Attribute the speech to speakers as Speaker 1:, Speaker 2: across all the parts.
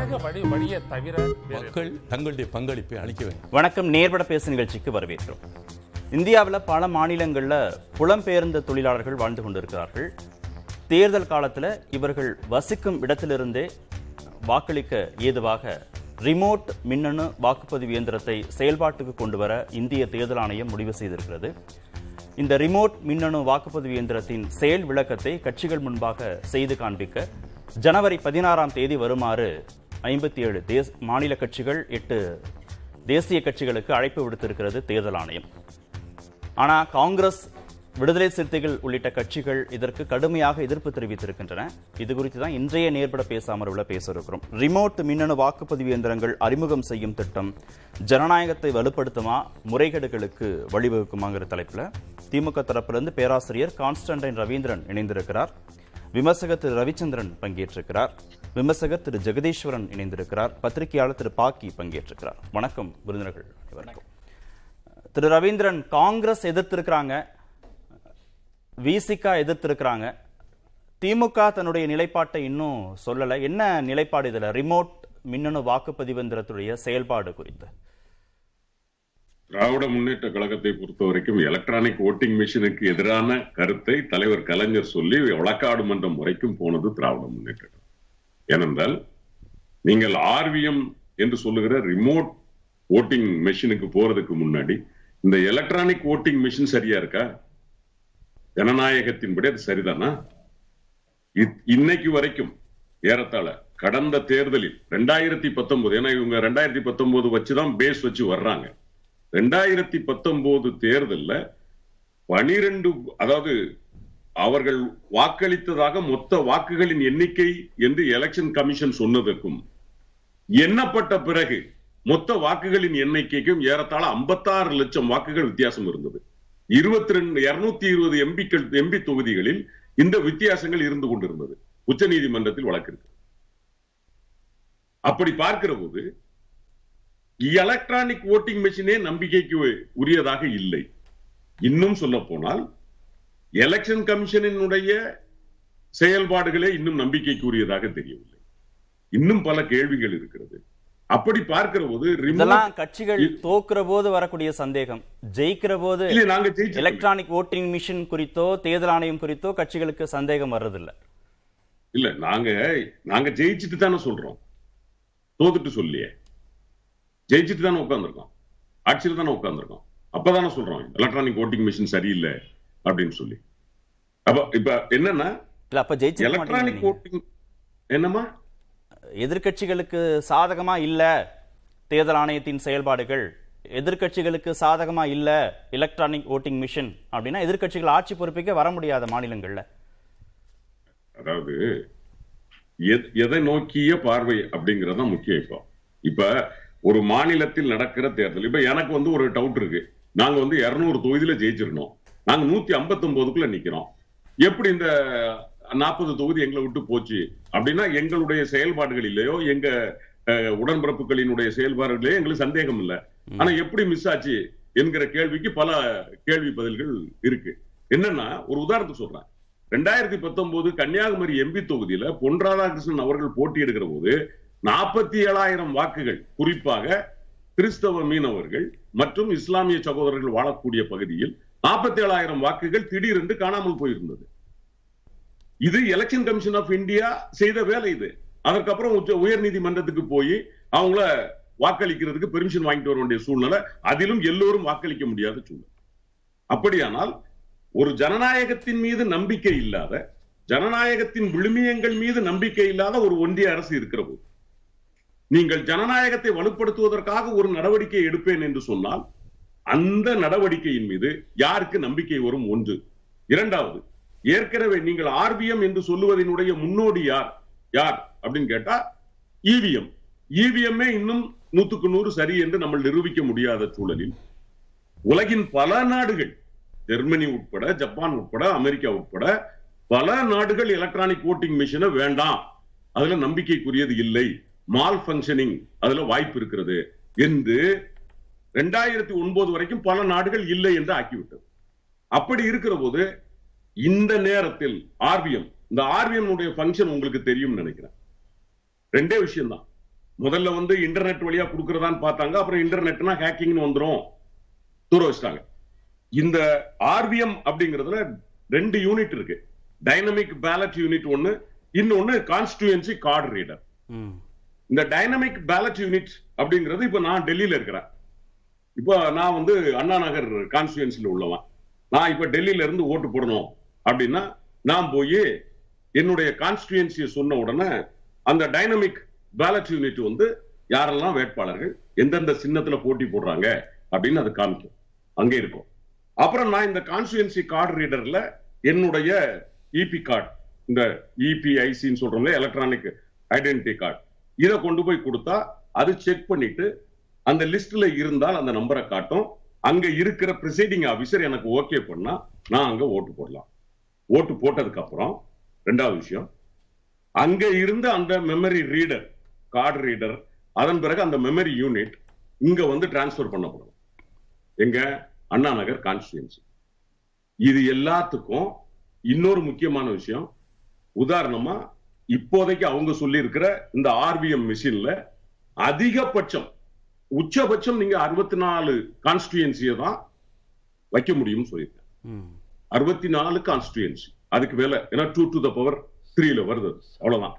Speaker 1: ஜனநாயக வழி வழியை தவிர வேறு
Speaker 2: மக்கள் தங்களுடைய பங்களிப்பை அளிக்க வேண்டும்.
Speaker 3: வணக்கம். நேர்பட பேசு நிகழ்ச்சிக்கு வரவேற்கிறோம். இந்தியாவில் பல மாநிலங்களில் புலம்பெயர்ந்த தொழிலாளர்கள் வாழ்ந்து கொண்டிருக்கிறார்கள். தேர்தல் காலத்தில் இவர்கள் வசிக்கும் இடத்திலிருந்தே வாக்களிக்க ஏதுவாக ரிமோட் மின்னணு வாக்குப்பதிவு இயந்திரத்தை செயல்பாட்டுக்கு கொண்டு வர இந்திய தேர்தல் ஆணையம் முடிவு செய்திருக்கிறது. இந்த ரிமோட் மின்னணு வாக்குப்பதிவு இயந்திரத்தின் செயல் விளக்கத்தை கட்சிகள் முன்பாக செய்து காண்பிக்க ஜனவரி பதினாறாம் தேதி வருமாறு ஐம்பத்தி ஏழு தேச மாநில கட்சிகள் எட்டு தேசிய கட்சிகளுக்கு அழைப்பு விடுத்திருக்கிறது தேர்தல் ஆணையம். ஆனால் காங்கிரஸ் விடுதலை சிறுத்தைகள் உள்ளிட்ட கட்சிகள் இதற்கு கடுமையாக எதிர்ப்பு தெரிவித்திருக்கின்றன. இது குறித்து தான் இன்றைய நேர்பட பேசாமர்வுல பேச இருக்கிறோம் ரிமோட் மின்னணு வாக்குப்பதிவு இயந்திரங்கள் அறிமுகம் செய்யும் திட்டம் ஜனநாயகத்தை வலுப்படுத்துமா முறைகேடுகளுக்கு வழிவகுக்குமாங்கிற தலைப்புல திமுக தரப்பிலிருந்து பேராசிரியர் கான்ஸ்டன்டைன் ரவீந்திரன் இணைந்திருக்கிறார். விமர்சகர் திரு ரவிச்சந்திரன் பங்கேற்றிருக்கிறார். விமர்சகர் திரு ஜெகதீஸ்வரன் இணைந்திருக்கிறார். பத்திரிகையாளர் திரு பாக்கி பங்கேற்றிருக்கிறார். வணக்கம் விருந்தினர்கள் அனைவருக்கும். திரு ரவீந்திரன் காங்கிரஸ் எதிர்த்திருக்கிறாங்க. விசிகா எதிர்த்திருக்கிறாங்க. திமுக தன்னுடைய நிலைப்பாட்டை இன்னும் சொல்லல. என்ன நிலைப்பாடு இதுல? ரிமோட் மின்னணு வாக்குப்பதிவு செயல்பாடு குறித்து.
Speaker 4: திராவிட முன்னேற்ற கழகத்தை பொறுத்த வரைக்கும் எலக்ட்ரானிக் ஓட்டிங் மிஷினுக்கு எதிரான கருத்தை தலைவர் கலைஞர் சொல்லி வழக்காடு மன்றம் வரைக்கும் போனது திராவிட முன்னேற்ற ஏனென்றால் நீங்கள் ஆர்விஎம் என்று சொல்லுகிற ரிமோட் ஓட்டிங் மெஷினுக்கு போறதுக்கு முன்னாடி இந்த எலக்ட்ரானிக் ஓட்டிங் மிஷின் சரியா இருக்கா? ஜனநாயகத்தின்படி அது சரிதானா? இன்னைக்கு வரைக்கும் ஏறத்தாழ கடந்த தேர்தலில் ரெண்டாயிரத்தி பத்தொன்பது ஏன்னா இவங்க ரெண்டாயிரத்தி பத்தொன்பது வச்சுதான் பேஸ் வச்சு வர்றாங்க. ரெண்டாயிரத்தி பத்தொன்பது தேர்தலில் பனிரெண்டு அதாவது அவர்கள் வாக்களித்ததாக மொத்த வாக்குகளின் எண்ணிக்கை என்று எலெக்ஷன் கமிஷன் சொன்னதற்கும் எண்ணப்பட்ட பிறகு மொத்த வாக்குகளின் எண்ணிக்கைக்கும் ஏறத்தாழ 56 லட்சம் வாக்குகள் வித்தியாசம் இருந்தது. இருபத்தி ரெண்டு இருநூத்தி இருபது எம்பிக்கள் எம்பி தொகுதிகளில் இந்த வித்தியாசங்கள் இருந்து கொண்டிருந்தது உச்சநீதிமன்றத்தில் வழக்கு இருக்கு அப்படி பார்க்கிற போது எலக்ட்ரானிக் ஓட்டிங் மெஷினே நம்பிக்கைக்கு உரியதாக இல்லை. இன்னும் சொல்ல போனால் எலெக்ஷன் கமிஷனினுடைய செயல்பாடுகளே இன்னும் நம்பிக்கைக்கு உரியதாக தெரியவில்லை. இன்னும் பல கேள்விகள் இருக்கிறது. அப்படி பார்க்கிற போது
Speaker 3: கட்சிகள் தோக்குற போது வரக்கூடிய சந்தேகம். ஜெயிக்கிற போது
Speaker 4: நாங்க
Speaker 3: எலக்ட்ரானிக் ஓட்டிங் மிஷின் குறித்தோ தேர்தல் ஆணையம் குறித்தோ கட்சிகளுக்கு சந்தேகம் வர்றதில்ல.
Speaker 4: இல்ல நாங்க நாங்க ஜெயிச்சுட்டு தானே சொல்றோம். தோத்துட்டு சொல்லியே. ஜெயிச்சுட்டு தானே உட்கார்ந்துருக்கோம். ஆட்சியில் தானே உட்கார்ந்துருக்கோம். அப்பதானே சொல்றோம் எலக்ட்ரானிக் ஓட்டிங் மிஷின் சரியில்லை. அப்படின்னு சொல்லி. அப்ப இப்ப என்னன்னா
Speaker 3: இல்ல அப்ப ஜெயிச்சு
Speaker 4: எலக்ட்ரானிக் ஓட்டிங் என்னமா
Speaker 3: எதிர்க்கட்சிகளுக்கு சாதகமா இல்ல தேர்தல் ஆணையத்தின் செயல்பாடுகள். எதிர்க்கட்சிகளுக்கு சாதகமா இல்ல எலக்ட்ரானிக் ஓட்டிங் மிஷின் அப்படின்னா எதிர்க்கட்சிகள் ஆட்சி பொறுப்பிக்க வர முடியாத மாநிலங்கள்ல.
Speaker 4: அதாவது எத்- நோக்கிய பார்வை அப்படிங்கறது முக்கியம் இப்போ இப்ப ஒரு மாநிலத்தில் நடக்கிற தேர்தல் இப்ப எனக்கு வந்து ஒரு டவுட் இருக்கு. நாங்க வந்து 200 தொகுதியில ஜெயிச்சிருந்தோம் நாங்க நூத்தி ஐம்பத்தி ஒன்பதுக்குள்ள நிக்கிறோம். எப்படி இந்த நாற்பது தொகுதி எங்களை விட்டு போச்சு? அப்படின்னா எங்களுடைய செயல்பாடுகள் இல்லையோ எங்க உடன்பிறப்புகளினுடைய செயல்பாடுகளே எங்களுக்கு சந்தேகம் இல்லை. ஆனா எப்படி மிஸ் ஆச்சு என்கிற கேள்விக்கு பல கேள்வி பதில்கள் இருக்கு. என்னன்னா ஒரு உதாரணத்துக்கு சொல்றேன். ரெண்டாயிரத்தி பத்தொன்பது கன்னியாகுமரி எம்பி தொகுதியில பொன் ராதாகிருஷ்ணன் அவர்கள் போட்டியிடுகிற போது நாற்பத்தி ஏழாயிரம் வாக்குகள் குறிப்பாக கிறிஸ்தவ மீனவர்கள் மற்றும் இஸ்லாமிய சகோதரர்கள் வாழக்கூடிய பகுதியில் நாற்பத்தி ஏழாயிரம் வாக்குகள் திடீரென்று காணாமல் போயிருந்தது. இது எலெக்ஷன் கமிஷன் ஆஃப் இந்தியா செய்த வேலை இது. அதற்கப்புறம் உச்ச உயர் நீதிமன்றத்துக்கு போய் அவங்கள வாக்களிக்கிறதுக்கு பெர்மிஷன் வாங்கிட்டு வர வேண்டிய சூழ்நிலை அதிலும் எல்லோரும் வாக்களிக்க முடியாத சூழ்நிலை. அப்படியானால் ஒரு ஜனநாயகத்தின் மீது நம்பிக்கை இல்லாத ஜனநாயகத்தின் விழுமியங்கள் மீது நம்பிக்கை இல்லாத ஒரு ஒன்றிய அரசு இருக்கிற போது நீங்கள் ஜனநாயகத்தை வலுப்படுத்துவதற்காக ஒரு நடவடிக்கை எடுப்பேன் என்று சொன்னால் அந்த நடவடிக்கையின் மீது யாருக்கு நம்பிக்கை வரும் ஒன்று? இரண்டாவது ஏற்கனவே நீங்கள் ஆர்பிஎம் என்று சொல்லுவதனுடைய முன்னோடி யார்? யார்? அப்படின்னு கேட்டா இவிஎம். இவிஎம்மே இன்னும் நூத்துக்கு நூறு சரி என்று நம்ம நிரூபிக்க முடியாத சூழலில் உலகின் பல நாடுகள் ஜெர்மனி உட்பட ஜப்பான் உட்பட அமெரிக்கா உட்பட பல நாடுகள் எலக்ட்ரானிக் ஓட்டிங் மிஷினை வேண்டாம். அதுல நம்பிக்கைக்குரியது இல்லை. மால் ஃபங்க்ஷனிங் அதுல வாய்ப்பு இருக்கிறது. என்று ரெண்டாயிரத்தி ஒன்பது வரைக்கும் பல நாடுகள் இல்லை என்று ஆக்கிவிட்டது. அப்படி இருக்கிற போது இந்த நேரத்தில் ஆர்பிஎம் இந்த ஆர்பிஎம் ஃபங்க்ஷன் உங்களுக்கு தெரியும் நினைக்கிறேன். ரெண்டே விஷயம் தான் முதல்ல வந்து இன்டர்நெட் வழியா கொடுக்கறதான்னு பார்த்தாங்க அப்புறம் இன்டர்நெட்னா ஹேக்கிங்னு வந்துரும். தூர வச்சிட்டாங்க. இந்த ஆர்பிஎம் அப்படிங்கிறதுல ரெண்டு யூனிட் இருக்கு. டைனமிக் பேலட் யூனிட் ஒன்னு இன்னொன்னு கான்ஸ்டியூன்சி கார்டு ரீடர் இந்த டைனமிக் பேலட் யூனிட் அப்படிங்கிறது இப்ப நான் டெல்லியில இருக்கிறேன். இப்போ நான் வந்து அண்ணா நகர் கான்ஸ்டியூன்சில உள்ளவன். நான் இப்ப டெல்லியில இருந்து ஓட்டு போடணும் அப்படின்னா நான் போய் என்னுடைய கான்ஸ்டியூன்சியை சொன்ன உடனே அந்த டைனமிக் பேலட் யூனிட் வந்து யாரெல்லாம் வேட்பாளர்கள் எந்தெந்த சின்னத்துல போட்டி போடுறாங்க அப்படின்னு அது காமிக்கும். அங்கே இருக்கும். அப்புறம் நான் இந்த கான்ஸ்டுவன்சி கார்டு ரீடர்ல என்னுடைய இபி கார்டு இந்த இபிஐசின்னு சொல்றோம்ல எலக்ட்ரானிக் ஐடென்டிட்டி கார்டு இதை கொண்டு போய் கொடுத்தா அது செக் பண்ணிட்டு அந்த லிஸ்ட்ல இருந்தால் அந்த நம்பரை காட்டும். அங்க இருக்கிற ப்ரிசைடிங் ஆபிசர் எனக்கு ஓகே பண்ணா நான் அங்க ஓட்டு போடலாம். ஓட்டு போட்டதுக்கு அப்புறம் ரெண்டாவது விஷயம் அங்க இருந்த அந்த மெமரி ரீடர் கார்டு ரீடர் அதன் பிறகு அந்த மெமரி யூனிட் இங்க வந்து டிரான்ஸ்பர் பண்ணப்படும். எங்க? அண்ணா நகர் கான்ஸ்டியூன்சி இது எல்லாத்துக்கும் இன்னொரு முக்கியமான விஷயம் உதாரணமா இப்போதைக்கு அவங்க சொல்லி இருக்கிற இந்த ஆர்பிஎம் மிஷின்ல அதிகபட்சம் உச்சபட்சம் நீங்க அறுபத்தி நாலு கான்ஸ்டியூன்சியை தான் வைக்க முடியும்னு சொல்லியிருக்கேன். அறுபத்தி நாலு கான்ஸ்டியூன்சி அதுக்கு மேல ஏன்னா டூ டு த பவர் த்ரீல வருது. அவ்வளவுதான்.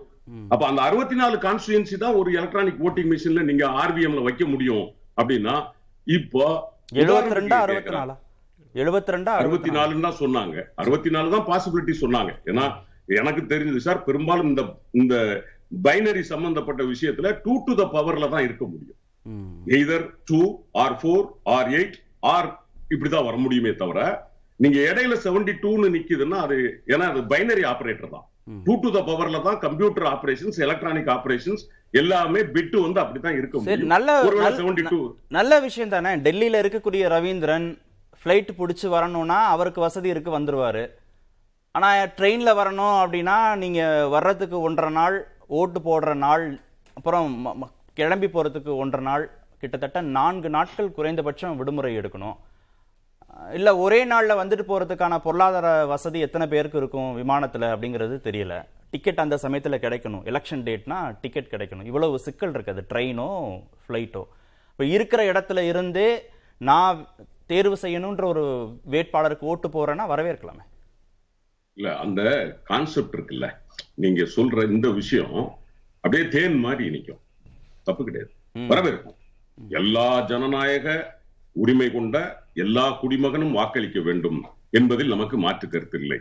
Speaker 4: அப்ப அந்த அறுபத்தி நாலு கான்ஸ்டியூன்சி தான் ஒரு எலக்ட்ரானிக் ஓட்டிங் மிஷின்ல நீங்க ஆர்பிஎம்ல வைக்க முடியும் அப்படின்னா இப்போ
Speaker 3: எழுபத்தி ரெண்டா அறுபத்தி. நாலா எழுபத்தி ரெண்டா
Speaker 4: அறுபத்தி நாலுன்னு தான் சொன்னாங்க. அறுபத்தி நாலு தான் பாசிபிலிட்டி சொன்னாங்க. ஏன்னா எனக்கு தெரிஞ்சது சார் பெரும்பாலும் இந்த இந்த பைனரி சம்பந்தப்பட்ட விஷயத்துல டூ டு த பவர்ல தான் இருக்க முடியும். Either two or four or eight or இப்படிதான் வர முடியுமே தவிர நீங்க இடையில செவன்டி டூன்னு நிக்குதுன்னா அது ஏன்னா அது பைனரி ஆபரேட்டர் தான். டூ டு த பவர்ல தான் கம்ப்யூட்டர் ஆபரேஷன்ஸ் எலக்ட்ரானிக் ஆபரேஷன்ஸ் எல்லாமே பிட்டு வந்து அப்படித்தான் இருக்க
Speaker 3: சரி
Speaker 4: முடியும்.
Speaker 3: நல்ல
Speaker 4: செவன்டி டூ
Speaker 3: நல்ல விஷயம் தானே? டெல்லியில இருக்கக்கூடிய ரவீந்திரன் ஃப்ளைட் பிடிச்சி வரணும்னா அவருக்கு வசதி இருக்கு வந்துருவாரு. ஆனா ட்ரெயின்ல வரணும் அப்படின்னா நீங்க வர்றதுக்கு ஒன்றரை நாள் ஓட்டு போடுற நாள் அப்புறம் கிளம்பி போறதுக்கு ஒன்றரை நாள் கிட்டத்தட்ட நான்கு நாட்கள் குறைந்தபட்சம் விடுமுறை எடுக்கணும். இல்லை இல்ல ஒரே நாள்ல வந்துட்டு போறதுக்கான பொருளாதார வசதி எத்தனை பேருக்கு இருக்கும் விமானத்துல அப்படிங்கிறது தெரியல. டிக்கெட் அந்த சமயத்துல கிடைக்கணும். எலெக்ஷன் டேட்னா டிக்கெட் கிடைக்கணும். இவ்வளவு சிக்கல் இருக்குது. ட்ரெயினோ ஃப்ளைட்டோ இப்போ இருக்கிற இடத்துல இருந்தே நான் தேர்வு செய்யணுன்ற ஒரு வேட்பாளருக்கு ஓட்டு போறேன்னா வரவேற்கலாமே.
Speaker 4: இல்ல அந்த கான்செப்ட் இருக்குல்ல. நீங்க சொல்ற இந்த விஷயம் அப்படியே தேன் மாதிரி நிற்கும் தப்பு கிடையாது.
Speaker 3: ம்.
Speaker 4: வரவேற்கும் எல்லா ஜனநாயக உரிமை கொண்ட எல்லா குடிமகனும் வாக்களிக்க வேண்டும் என்பதில் நமக்கு மாற்று கருத்து இல்லை.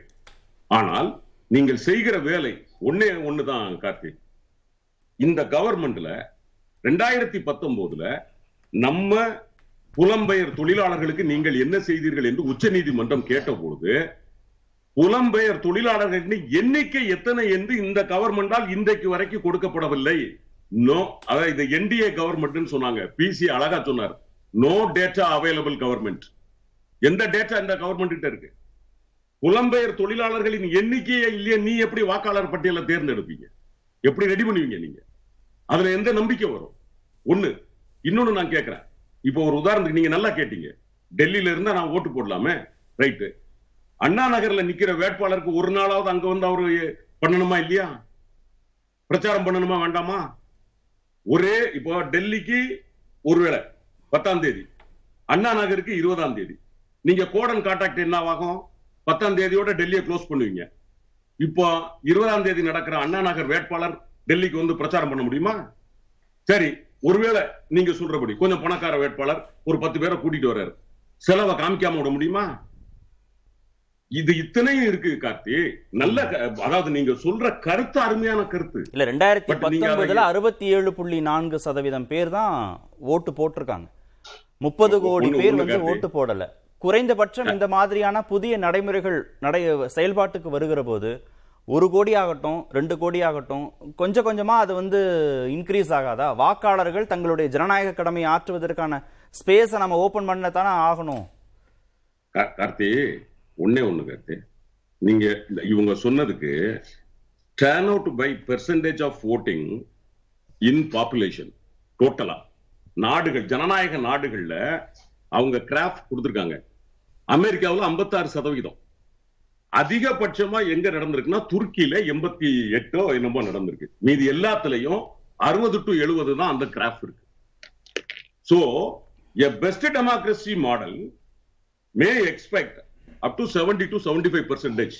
Speaker 4: ஆனால் நீங்கள் செய்கிற வேலை ஒன்னே ஒண்ணுதான் கார்த்தி. இந்த கவர்மெண்ட்ல ரெண்டாயிரத்தி பத்தொன்பதுல நம்ம புலம்பெயர் தொழிலாளர்களுக்கு நீங்கள் என்ன செய்தீர்கள் என்று உச்சநீதிமன்றம் கேட்டபொழுது புலம்பெயர் தொழிலாளர்களின் எண்ணிக்கை எத்தனை என்று இந்த கவர்மெண்டால் இன்றைக்கு வரைக்கும் கொடுக்கப்படவில்லை. நோ அதாவது இந்த என்டிஏ கவர்மெண்ட் சொன்னாங்க. பிசி அழகா சொன்னார். நோ டேட்டா அவைலபிள் கவர்மெண்ட் எந்த டேட்டா இந்த கவர்மெண்ட் கிட்ட இருக்கு? புலம்பெயர் தொழிலாளர்களின் எண்ணிக்கையே இல்லையே நீ எப்படி வாக்காளர் பட்டியலை தேர்ந்தெடுப்பீங்க? எப்படி ரெடி பண்ணுவீங்க நீங்க? அதுல எந்த நம்பிக்கை வரும்? ஒண்ணு இன்னொன்னு நான் கேட்கிறேன் இப்போ ஒரு உதாரணத்துக்கு நீங்க நல்லா கேட்டீங்க. டெல்லியில இருந்தா நான் ஓட்டு போடலாமே? ரைட்டு அண்ணா நகர்ல நிக்கிற வேட்பாளருக்கு ஒரு நாளாவது அங்க வந்து அவரு பண்ணணுமா இல்லையா? பிரச்சாரம் பண்ணணுமா வேண்டாமா? ஒரே இப்போ டெல்லிக்கு ஒருவேளை பத்தாம் தேதி அண்ணா நகருக்கு இருபதாம் தேதி. நீங்க கோடன் கான்டாக்ட் என்ன ஆகும் பத்தாம் தேதியோட டெல்லியை க்ளோஸ் பண்ணுவீங்க. இப்போ இருபதாம் தேதி நடக்கிற அண்ணா நகர் வேட்பாளர் டெல்லிக்கு வந்து பிரச்சாரம் பண்ண முடியுமா? சரி ஒருவேளை நீங்க சொல்றபடி கொஞ்சம் பணக்கார வேட்பாளர் ஒரு பத்து பேரை கூட்டிட்டு வர்றாரு. செலவை காமிக்காம விட முடியுமா? இது இத்தனையும் இருக்கு கார்த்தி. நல்ல அதாவது நீங்க சொல்ற கருத்து அருமையான கருத்து.
Speaker 3: இல்ல ரெண்டாயிரத்தி பத்தொன்பதுல அறுபத்தி ஏழு புள்ளி நான்கு சதவீதம் பேர் தான் ஓட்டு போட்டிருக்காங்க. முப்பது கோடி பேர் வந்து. ஓட்டு போடல. குறைந்தபட்சம் இந்த மாதிரியான புதிய நடைமுறைகள் நடை செயல்பாட்டுக்கு வருகிற போது ஒரு கோடி ஆகட்டும் ரெண்டு கோடி ஆகட்டும் கொஞ்சம் கொஞ்சமா அது வந்து இன்க்ரீஸ் ஆகாதா? வாக்காளர்கள் தங்களுடைய ஜனநாயக கடமையை ஆற்றுவதற்கான ஸ்பேஸை நம்ம ஓபன் பண்ணத்தானே ஆகணும்.
Speaker 4: கார்த்தி ஒண்ணே ஒண்ணு கார்த்தி நீங்க இவங்க சொன்னதுக்கு turn out by percentage of voting in population டோட்டலா நாடுகள் ஜனநாயக நாடுகள்ல அவங்க கிராஃப்ட் கொடுத்துருக்காங்க. அமெரிக்காவுல 56% சதவிகிதம் அதிகபட்சமா எங்க நடந்திருக்குன்னா துருக்கியில எண்பத்தி எட்டோ என்னமோ நடந்திருக்கு. மீதி எல்லாத்துலயும் அறுபது டு எழுபது தான் அந்த கிராஃப் இருக்கு. So a best democracy model may expect up to seventy to seventy five
Speaker 3: percentage.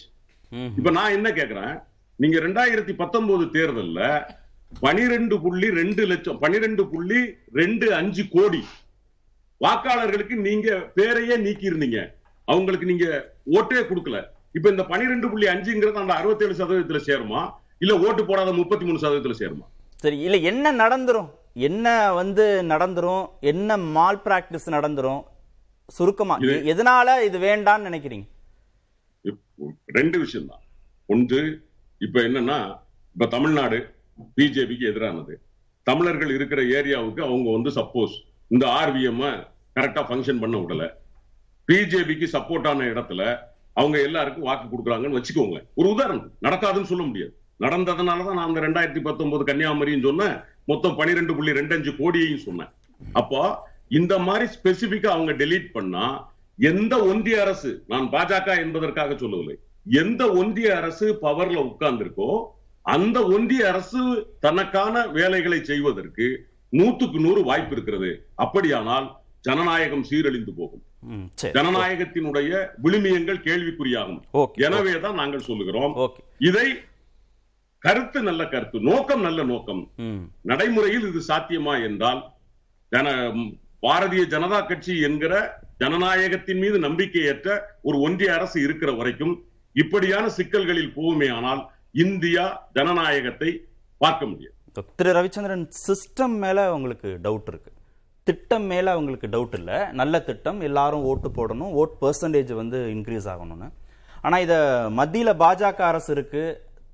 Speaker 4: இப்ப நான் என்ன கேக்குறேன்? நீங்க ரெண்டாயிரத்தி பத்தொன்பது தேர்தல்ல பனிரெண்டு புள்ளி ரெண்டு லட்சம் பனிரெண்டு புள்ளி ரெண்டு அஞ்சு கோடி வாக்காளர்களுக்கு நீங்க பேரையே நீக்கி இருந்தீங்க அவங்களுக்கு நீங்க ஓட்டே கொடுக்கல. இப்ப இந்த பனிரெண்டு புள்ளி அஞ்சுங்கிறது அந்த அறுபத்தேழு சதவீதத்துல சேருமா? இல்ல ஓட்டு போடாத முப்பத்தி மூணு சதவீதத்துல சேருமா?
Speaker 3: சரி இல்ல என்ன நடந்துரும்? என்ன வந்து நடந்துரும்? என்ன மால் பிராக்டிஸ் நடந்துரும்? சுருக்கமா. எதனால இது வேண்டாம்னு நினைக்கிறீங்க?
Speaker 4: ரெண்டு விஷயம் தான் ஒன்று இப்ப என்னன்னா இப்ப தமிழ்நாடு பிஜேபிக்கு எதிரானது. தமிழர்கள் இருக்கிற ஏரியாவுக்கு அவங்க வந்து சப்போஸ் இந்த ஆர்விஎம் கரெக்டா ஃபங்க்ஷன் பண்ண விடல. பிஜேபிக்கு சப்போர்ட் ஆன இடத்துல அவங்க எல்லாருக்கும் வாக்கு கொடுக்குறாங்கன்னு வச்சுக்கோங்க ஒரு உதாரணம் நடக்காதுன்னு சொல்ல முடியாது. நடந்ததுனாலதான் நான் அந்த ரெண்டாயிரத்தி பத்தொன்பது கன்னியாகுமரியும் சொன்னேன். மொத்தம் பனிரெண்டு புள்ளி ரெண்டு அஞ்சு கோடியையும் சொன்னேன். அப்போ இந்த மாதிரி ஸ்பெசிபிக்கா அவங்க டெலீட் பண்ணா எந்த ஒன்றிய அரசு நான் பாஜக என்பதற்காக சொல்லவில்லை எந்த ஒன்றிய அரசு பவர்ல உட்கார்ந்திருக்கோ அந்த ஒன்றிய அரசு தனக்கான வேலைகளை செய்வதற்கு நூத்துக்கு நூறு வாய்ப்பு இருக்கிறது. அப்படியானால் ஜனநாயகம் சீரழிந்து போகும். ஜனநாயகத்தினுடைய விழுமியங்கள் கேள்விக்குறியாகும். எனவேதான் நாங்கள் சொல்லுகிறோம். இதை கருத்து நல்ல கருத்து நோக்கம் நல்ல நோக்கம். நடைமுறையில் இது சாத்தியமா என்றால் பாரதிய ஜனதா கட்சி என்கிற ஜனநாயகத்தின் மீது நம்பிக்கையற்ற ஒரு ஒன்றிய அரசு இருக்கிற வரைக்கும் இப்படியான சிக்கல்களில் போகுமே ஆனால் இந்தியா ஜனநாயகத்தை பார்க்க முடியும்
Speaker 3: திரு ரவிச்சந்திரன் சிஸ்டம் மேல உங்களுக்கு டவுட் இருக்கு. திட்டம் மேல அவங்களுக்கு டவுட் இல்ல. நல்ல திட்டம் எல்லாரும் ஓட்டு போடணும் ஓட் பெர்சன்டேஜ் வந்து இன்க்ரீஸ் ஆகணும்னு. ஆனா இத மத்தியில பாஜக அரசு இருக்கு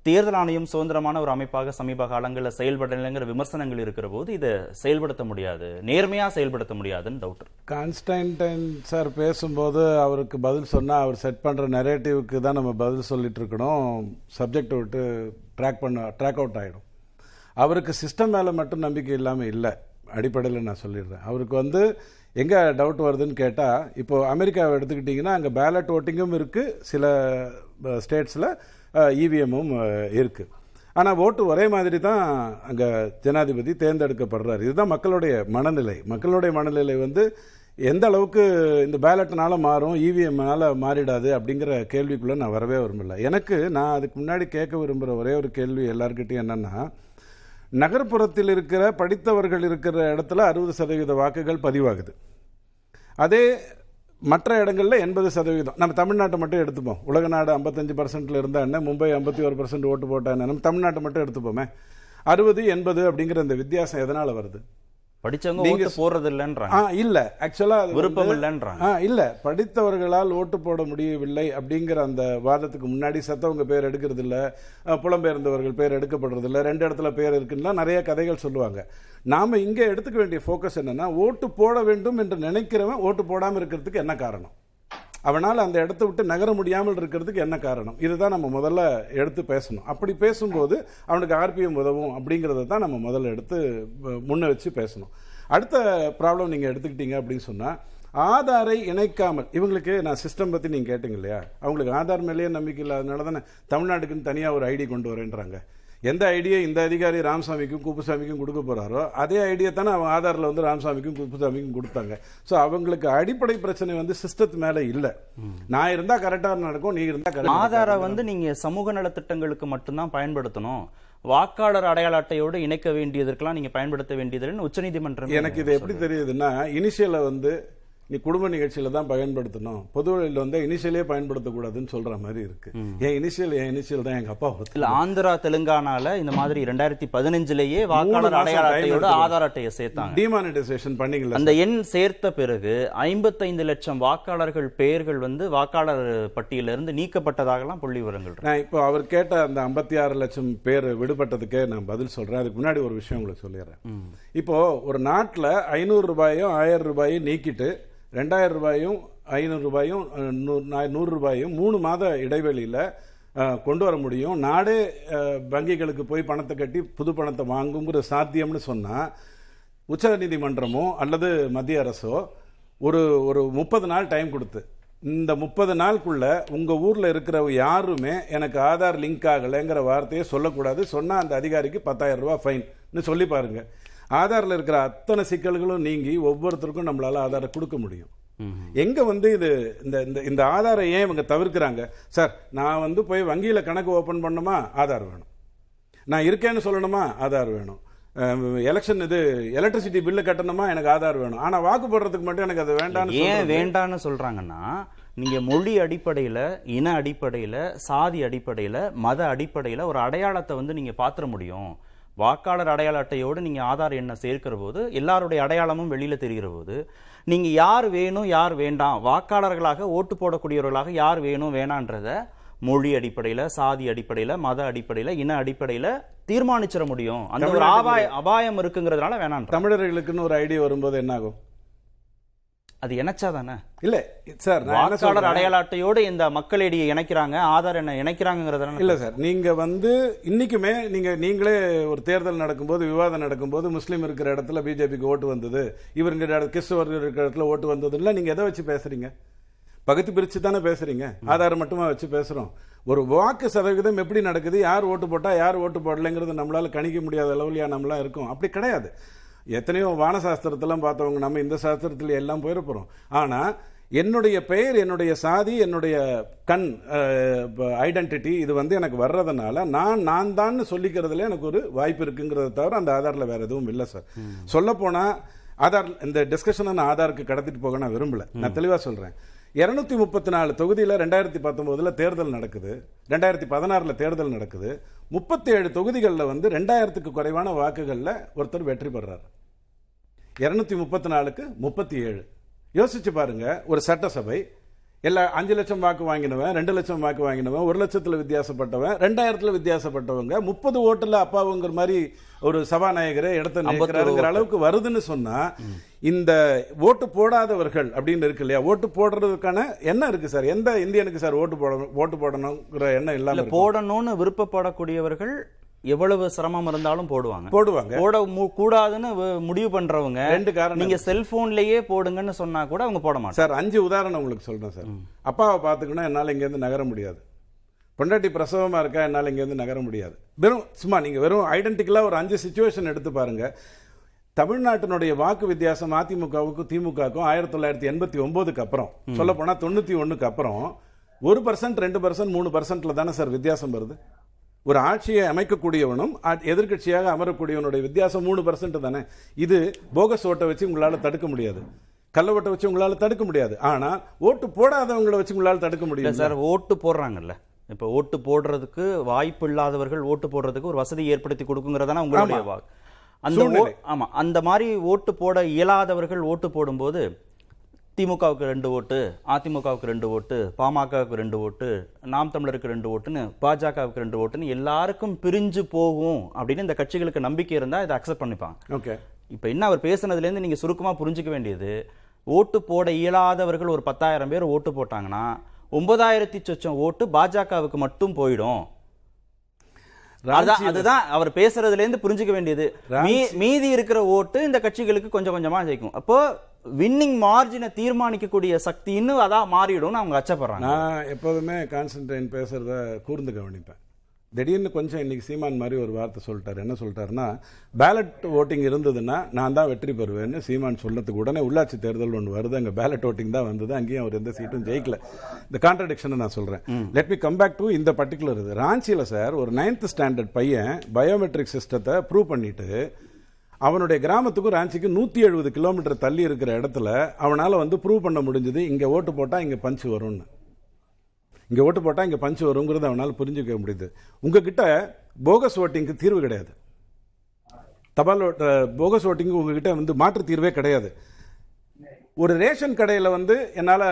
Speaker 3: தேர்தல் ஆணையம் சுதந்திரமான ஒரு அமைப்பாக சமீப காலங்களில் செயல்படலைங்கிற விமர்சனங்கள் இருக்கிற போது இதை செயல்படுத்த முடியாது. நேர்மையாக செயல்படுத்த முடியாதுன்னு டவுட்
Speaker 5: கான்ஸ்டன்டைன் சார் பேசும்போது அவருக்கு பதில் சொன்னால் அவர் செட் பண்ணுற நெரேட்டிவ்க்கு தான் நம்ம பதில் சொல்லிட்டு இருக்கணும். சப்ஜெக்டை விட்டு ட்ராக் பண்ண ட்ராக் அவுட் ஆகிடும் அவருக்கு சிஸ்டம் மேலே மட்டும் நம்பிக்கை இல்லாமல் இல்லை. அடிப்படையில் நான் சொல்லிடுறேன். அவருக்கு வந்து எங்கே டவுட் வருதுன்னு கேட்டால் இப்போது அமெரிக்காவை எடுத்துக்கிட்டிங்கன்னா அங்கே பேலட் ஓட்டிங்கும் இருக்குது சில ஸ்டேட்ஸில் இவிஎம்மும் இருக்குது ஆனால் ஓட்டு ஒரே மாதிரி தான் அங்கே ஜனாதிபதி தேர்ந்தெடுக்கப்படுறாரு. இதுதான் மக்களுடைய மனநிலை. மக்களுடைய மனநிலை வந்து எந்த அளவுக்கு இந்த பேலட்னால மாறும் இவிஎம்னால் மாறிடாது அப்படிங்கிற கேள்விக்குள்ளே நான் வரவே விரும்பல. எனக்கு நான் அதுக்கு முன்னாடி கேட்க விரும்புகிற ஒரே ஒரு கேள்வி எல்லாருக்கிட்டையும் என்னென்னா நகர்ப்புறத்தில் இருக்கிற படித்தவர்கள் இருக்கிற இடத்துல அறுபது சதவீத வாக்குகள் பதிவாகுது. அதே மற்ற இடங்களில் எண்பது சதவீதம். நம்ம தமிழ்நாட்டை மட்டும் எடுத்துப்போம். உலக நாடு ஐம்பத்தஞ்சு பர்சன்ட்டில் இருந்தால் என்ன? மும்பை ஐம்பத்தி ஒரு பர்சன்ட் ஓட்டு போட்டா என்ன? நம்ம தமிழ்நாட்டை மட்டும் எடுத்துப்போமே. அறுபது எண்பது அப்படிங்கிற இந்த வித்தியாசம் எதனால் வருது?
Speaker 3: படிச்சவங்க
Speaker 5: நீங்க
Speaker 3: ஓட்டு போறது இல்லைன்றாங்க
Speaker 5: ஆ இல்ல. ஆக்சுவலா
Speaker 3: விருப்பம் இல்லைன்றாங்க
Speaker 5: இல்ல. படித்தவர்களால் ஓட்டு போட முடியவில்லை அப்படிங்கிற அந்த வாதத்துக்கு முன்னாடி செத்தவங்க பேர் எடுக்கிறது இல்ல புலம்பெயர்ந்தவர்கள் பேர் எடுக்கப்படுறது இல்ல ரெண்டு இடத்துல பேர் இருக்குன்னா நிறைய கதைகள் சொல்லுவாங்க. நாம இங்க எடுத்துக்க வேண்டிய ஃபோக்கஸ் என்னன்னா ஓட்டு போட வேண்டும் என்று நினைக்கிறவன் ஓட்டு போடாம இருக்கிறதுக்கு என்ன காரணம்? அவனால் அந்த இடத்த விட்டு நகர முடியாமல் இருக்கிறதுக்கு என்ன காரணம்? இதுதான் நம்ம முதல்ல எடுத்து பேசணும். அப்படி பேசும்போது அவனுக்கு ஆர்பிஎம் உதவும் அப்படிங்கிறத தான் நம்ம முதல்ல எடுத்து முன்ன வச்சு பேசணும். அடுத்த ப்ராப்ளம் நீங்கள் எடுத்துக்கிட்டீங்க அப்படின்னு சொன்னால் ஆதாரை இணைக்காமல் இவங்களுக்கு நான் சிஸ்டம் பற்றி நீங்கள் கேட்டீங்க இல்லையா? அவங்களுக்கு ஆதார் மேலேயே நம்பிக்கை இல்லாதனால தானே தமிழ்நாட்டுக்குன்னு தனியாக ஒரு ஐடி கொண்டு வரேன்றாங்க. எந்த ஐடியை இந்த அதிகாரி ராமசாமிக்கும் குப்புசாமிக்கும் கொடுக்க போறாரோ அதே ஐடியா தானே அவன் ஆதாரில் வந்து ராமசாமிக்கும் குப்புசாமிக்கும் கொடுத்தாங்க. ஸோ அவங்களுக்கு அடிப்படை பிரச்சனை வந்து சிஸ்டத்து மேலே இல்லை. நான் இருந்தால் கரெக்டாக நடக்கும் நீ இருந்தால்
Speaker 3: ஆதார வந்து நீங்க சமூக நலத்திட்டங்களுக்கு மட்டும்தான் பயன்படுத்தணும். வாக்காளர் அடையாள அட்டையோடு இணைக்க வேண்டியதற்கெல்லாம் நீங்க பயன்படுத்த வேண்டியதில்லைன்னு உச்சநீதிமன்றம்
Speaker 5: எனக்கு இது எப்படி தெரியுதுன்னா இனிஷியலை வந்து நீ குடும்ப நிகழ்ச்சியில தான் பயன்படுத்தணும். பொது வழியில் வந்து இனிஷியலே பயன்படுத்தக்கூடாதுன்னு சொல்ற மாதிரி இருக்கு. என் இனிஷியல் என் இனிஷியல் தான் எங்க அப்பா.
Speaker 3: இல்ல ஆந்திரா தெலுங்கானால இந்த மாதிரி ரெண்டாயிரத்தி பதினஞ்சிலேயே வாக்காளர் அடையாள அட்டையோட. ஆதார் அட்டையை சேர்த்தாங்க.
Speaker 5: டிமானிட்டைசேஷன் பண்ணீங்களா
Speaker 3: அந்த எண் சேர்த்த பிறகு ஐம்பத்தைந்து லட்சம் வாக்காளர்கள் பெயர்கள் வந்து வாக்காளர் பட்டியலிருந்து நீக்கப்பட்டதாகலாம் புள்ளி விவரங்கள்.
Speaker 5: நான் இப்போ அவர் கேட்ட அந்த ஐம்பத்தி ஆறு லட்சம் பேர் விடுபட்டதுக்கே நான் பதில் சொல்றேன். அதுக்கு முன்னாடி ஒரு விஷயம் உங்களுக்கு சொல்லிடுறேன். இப்போ ஒரு நாட்டில் ஐநூறு ரூபாயும் ஆயிரம் ரூபாயும் நீக்கிட்டு ரெண்டாயிரம் ரூபாயும் ஐநூறுரூபாயும் நூறு நூறு ரூபாயும் மூணு மாத இடைவெளியில் கொண்டு வர முடியும். நாடே வங்கிகளுக்கு போய் பணத்தை கட்டி புது பணத்தை வாங்குங்கிற சாத்தியம்னு சொன்னால் உச்சநீதிமன்றமோ அல்லது மத்திய அரசோ ஒரு ஒரு முப்பது நாள் டைம் கொடுத்து. இந்த முப்பது நாளுக்குள்ள உங்கள் ஊரில் இருக்கிற யாருமே எனக்கு ஆதார் லிங்க் ஆகலைங்கிற வார்த்தையை சொல்லக்கூடாது. சொன்னால் அந்த அதிகாரிக்கு பத்தாயிரம் ரூபா ஃபைன் சொல்லி பாருங்கள் ஆதாரில் இருக்கிற அத்தனை சிக்கல்களும் நீங்கி ஒவ்வொருத்தருக்கும் நம்மளால ஆதாரம் கொடுக்க முடியும். எங்க வந்து இது இந்த இந்த இந்த ஆதாரம் ஏன் இவங்க தவிர்க்கிறாங்க? சார் நான் வந்து போய் வங்கியில கணக்கு ஓபன் பண்ணணுமா? ஆதார் வேணும். நான் இருக்கேன்னு சொல்லணுமா? ஆதார் வேணும். எலெக்ஷன் இது எலக்ட்ரிசிட்டி பில்லு கட்டணுமா? எனக்கு ஆதார் வேணும். ஆனா வாக்கு போடுறதுக்கு மட்டும் எனக்கு அது வேண்டாம்னு
Speaker 3: ஏன் வேண்டான்னு சொல்றாங்கன்னா நீங்க மொழி அடிப்படையில இன அடிப்படையில சாதி அடிப்படையில மத அடிப்படையில ஒரு அடையாளத்தை வந்து நீங்க பாத்திர முடியும். வாக்காளர் அடையாள அட்டையோடு நீங்க ஆதார் எண்ணை சேர்க்கிற போது எல்லாருடைய அடையாளமும் வெளியில தெரிகிற போது நீங்க யார் வேணும் யார் வேண்டாம் வாக்காளர்களாக ஓட்டு போடக்கூடியவர்களாக யார் வேணும் வேணான்றத மொழி அடிப்படையில சாதி அடிப்படையில மத அடிப்படையில இன அடிப்படையில தீர்மானிச்சிட முடியும். அந்த ஒரு ஆபாய அபாயம் இருக்குங்கிறதுனால வேணான்ற
Speaker 5: தமிழர்களுக்குன்னு ஒரு ஐடியா வரும்போது என்ன ஆகும்
Speaker 3: அது இணைச்சா தானே
Speaker 5: இல்ல சார்
Speaker 3: வாக்காளர் அடையாள அட்டையோடு இந்த மக்கள் ஐடியை இணைக்கிறாங்க ஆதார் என்ன இணைக்கிறாங்கிறத
Speaker 5: இல்ல சார் நீங்க வந்து இன்னைக்குமே நீங்க நீங்களே ஒரு தேர்தல் நடக்கும்போது விவாதம் நடக்கும்போது முஸ்லீம் இருக்கிற இடத்துல பிஜேபிக்கு ஓட்டு வந்தது இவருங்க கிறிஸ்தவர்கள் இருக்கிற இடத்துல ஓட்டு வந்ததுன்னா நீங்க எதை வச்சு பேசுறீங்க? பகுத்து பிரிச்சு தானே பேசுறீங்க ஆதாரம் மட்டுமா வச்சு பேசுறோம். ஒரு வாக்கு சதவீதம் எப்படி நடக்குது யார் ஓட்டு போட்டா யார் ஓட்டு போடலைங்கிறது நம்மளால கணிக்க முடியாத அளவுலயா நம்மளாம் இருக்கும். அப்படி கிடையாது. எத்தனையோ வான சாஸ்திரத்தெல்லாம் பார்த்தவங்க நம்ம இந்த சாஸ்திரத்துல எல்லாம் போயிட போறோம் ஆனா என்னுடைய பெயர் என்னுடைய சாதி என்னுடைய கண் ஐடென்டிட்டி இது வந்து எனக்கு வர்றதுனால நான் நான் தான் சொல்லிக்கிறதுல எனக்கு ஒரு வாய்ப்பு இருக்குங்கிறத தவிர அந்த ஆதாரில் வேற எதுவும் இல்லை சார். சொல்ல போனா ஆதார் இந்த டிஸ்கஷனை நான் ஆதாருக்கு கடத்திட்டு போக நான் விரும்பல. நான் தெளிவா சொல்றேன். இரநூத்தி முப்பத்தி நாலு தொகுதியில் ரெண்டாயிரத்தி பத்தொம்போதில் தேர்தல் நடக்குது. ரெண்டாயிரத்தி பதினாறில் தேர்தல் நடக்குது. முப்பத்தி ஏழு தொகுதிகளில் வந்து ரெண்டாயிரத்துக்கு குறைவான வாக்குகளில் ஒருத்தர் வெற்றி பெறார். இரநூத்தி முப்பத்தி நாலுக்கு முப்பத்தி ஏழு. யோசிச்சு பாருங்க ஒரு சட்டசபை எல்லா அஞ்சு லட்சம் வாக்கு வாங்கினவன் ரெண்டு லட்சம் வாக்கு வாங்கினவன் ஒரு லட்சத்துல வித்தியாசப்பட்டவன் ரெண்டாயிரத்துல வித்தியாசப்பட்டவங்க முப்பது ஓட்டுல அப்பாவுங்கிற மாதிரி ஒரு சபாநாயகரை இடத்த நிற்கிறாருங்கிற அளவுக்கு வருதுன்னு சொன்னா இந்த ஓட்டு போடாதவர்கள் அப்படின்னு இருக்கு இல்லையா? ஓட்டு போடுறதுக்கான என்ன இருக்கு சார். எந்த இந்தியனுக்கு சார் ஓட்டு போட ஓட்டு போடணுங்கிற எண்ணம் இல்லாம
Speaker 3: இல்ல
Speaker 5: இருக்கும்?
Speaker 3: போடணும்னு விருப்பப்படக்கூடியவர்கள் எவ்வளவு சிரமம் இருந்தாலும் போடுவாங்க.
Speaker 5: போடுவாங்க.
Speaker 3: போட கூடாதுன்னு முடிவு பண்றவங்க
Speaker 5: ரெண்டு காரணம்
Speaker 3: நீங்க செல்போன்லயே போடுங்கன்னு சொன்னா கூட அவங்க போட மாட்டாங்க.
Speaker 5: சார் அஞ்சு உதாரணம் உங்களுக்கு சொல்றேன் சார். அப்பாவை பார்த்துக்கணும் என்னால் இங்கேருந்து நகர முடியாது. பொண்டாட்டி பிரசவமா இருக்கா என்னால் இங்கேருந்து நகர முடியாது. வெறும் சும்மா நீங்க வெறும் ஐடென்டிக்கலா ஒரு அஞ்சு சுச்சுவேஷன் எடுத்து பாருங்க. தமிழ்நாட்டினுடைய வாக்கு வித்தியாசம் அதிமுகவுக்கும் திமுகவுக்கும் ஆயிரத்தி தொள்ளாயிரத்தி எண்பத்தி ஒன்பதுக்கு அப்புறம் சொல்ல போனா தொண்ணூத்தி ஒண்ணுக்கு அப்புறம் ஒரு பர்சன்ட் ரெண்டு பர்சன்ட் மூணு பர்சன்ட்ல தானே சார் வித்தியாசம் வருது? ஒரு ஆட்சியை அமைக்கக்கூடியவனும் எதிர்க்கட்சியாக அமரக்கூடியவனுடைய வித்தியாசம் மூணு பர்சன்ட் தானே. இது போகஸ் ஓட்டை வச்சு உங்களால தடுக்க முடியாது. கள்ள ஓட்டை வச்சு உங்களால தடுக்க முடியாது. ஆனா ஓட்டு போடாதவங்களை வச்சு உங்களால தடுக்க முடியும்
Speaker 3: சார் ஓட்டு போடுறாங்கல்ல. இப்ப ஓட்டு போடுறதுக்கு வாய்ப்பு இல்லாதவர்கள் ஓட்டு போடுறதுக்கு ஒரு வசதி ஏற்படுத்தி கொடுக்குங்கிறதான உங்களுடைய அந்த ஓ-
Speaker 5: சூழ்நிலை.
Speaker 3: ஆமா. அந்த மாதிரி ஓட்டு போட இயலாதவர்கள் ஓட்டு போடும்போது திமுகவுக்கு ரெண்டு ஓட்டு அதிமுகவுக்கு ரெண்டு ஓட்டு பாமகவுக்கு ரெண்டு ஓட்டு நாம் தமிழருக்கு ரெண்டு ஓட்டுன்னு பாஜகவுக்கு ரெண்டு ஓட்டுன்னு எல்லாருக்கும் பிரிஞ்சு போகும் அப்படின்னு இந்த கட்சிகளுக்கு நம்பிக்கை இருந்தா இதை அக்செப்ட் பண்ணிப்பாங்க.
Speaker 5: ஓகே.
Speaker 3: இப்ப என்ன அவர் பேசுனதுலேருந்து நீங்க சுருக்கமா புரிஞ்சுக்க வேண்டியது ஓட்டு போட இயலாதவர்கள் ஒரு பத்தாயிரம் பேர் ஓட்டு போட்டாங்கன்னா ஒன்பதாயிரத்தி சொச்சம் ஓட்டு பாஜகவுக்கு மட்டும் போயிடும். அதுதான் அவர் பேசுறதுல இருந்து புரிஞ்சுக்க வேண்டியது. மீதி இருக்கிற ஓட்டு இந்த கட்சிகளுக்கு கொஞ்சம் கொஞ்சமா ஜெயிக்கும். அப்போ வின்னிங் மார்ஜினை தீர்மானிக்கக்கூடிய சக்தி இன்னும் அதான் மாறிடும்னு அவங்க அச்சப்படுறாங்க.
Speaker 5: நான் எப்போதுமே கான்சன்ட்ரேட் பேசுறத கூர்ந்து கவனிப்பேன். திடீர்னு கொஞ்சம் இன்னைக்கு சீமான் மாதிரி ஒரு வார்த்தை சொல்லிட்டாரு. என்ன சொல்லிட்டாருன்னா பேலட் ஓட்டிங் இருந்ததுன்னா நான் தான் வெற்றி பெறுவேன்னு சீமான் சொல்லத்துக்கு உடனே உள்ளாட்சி தேர்தல் ஒன்று வருது. அங்கே பேலட் ஓட்டிங் தான் வந்தது. அங்கேயும் அவர் எந்த சீட்டும் ஜெயிக்கல. இந்த கான்ட்ரடிக்ஷனை நான் சொல்றேன். Let me come back to இந்த பர்டிகுலர் இது. ராஞ்சியில் சார் ஒரு நைன்த் ஸ்டாண்டர்ட் பையன் பயோமெட்ரிக் சிஸ்டத்தை ப்ரூவ் பண்ணிட்டு அவனுடைய கிராமத்துக்கும் ராஞ்சிக்கு நூத்தி எழுபது கிலோமீட்டர் தள்ளி இருக்கிற இடத்துல அவனால வந்து ப்ரூவ் பண்ண முடிஞ்சது இங்க ஓட்டு போட்டா இங்க பஞ்ச் வரும்னு. இங்க ஓட்டு போட்டா இங்க பஞ்ச் வருங்கிறத அவனால புரிஞ்சுக்க முடியுது. உங்ககிட்ட போகஸ் ஓட்டிங்க்கு தீர்வு கிடையாது. தபால் போகஸ் ஓட்டிங்கு உங்ககிட்ட வந்து மாற்று தீர்வே கிடையாது. ஒரு ரேஷன் கடையில் வந்து என்னால்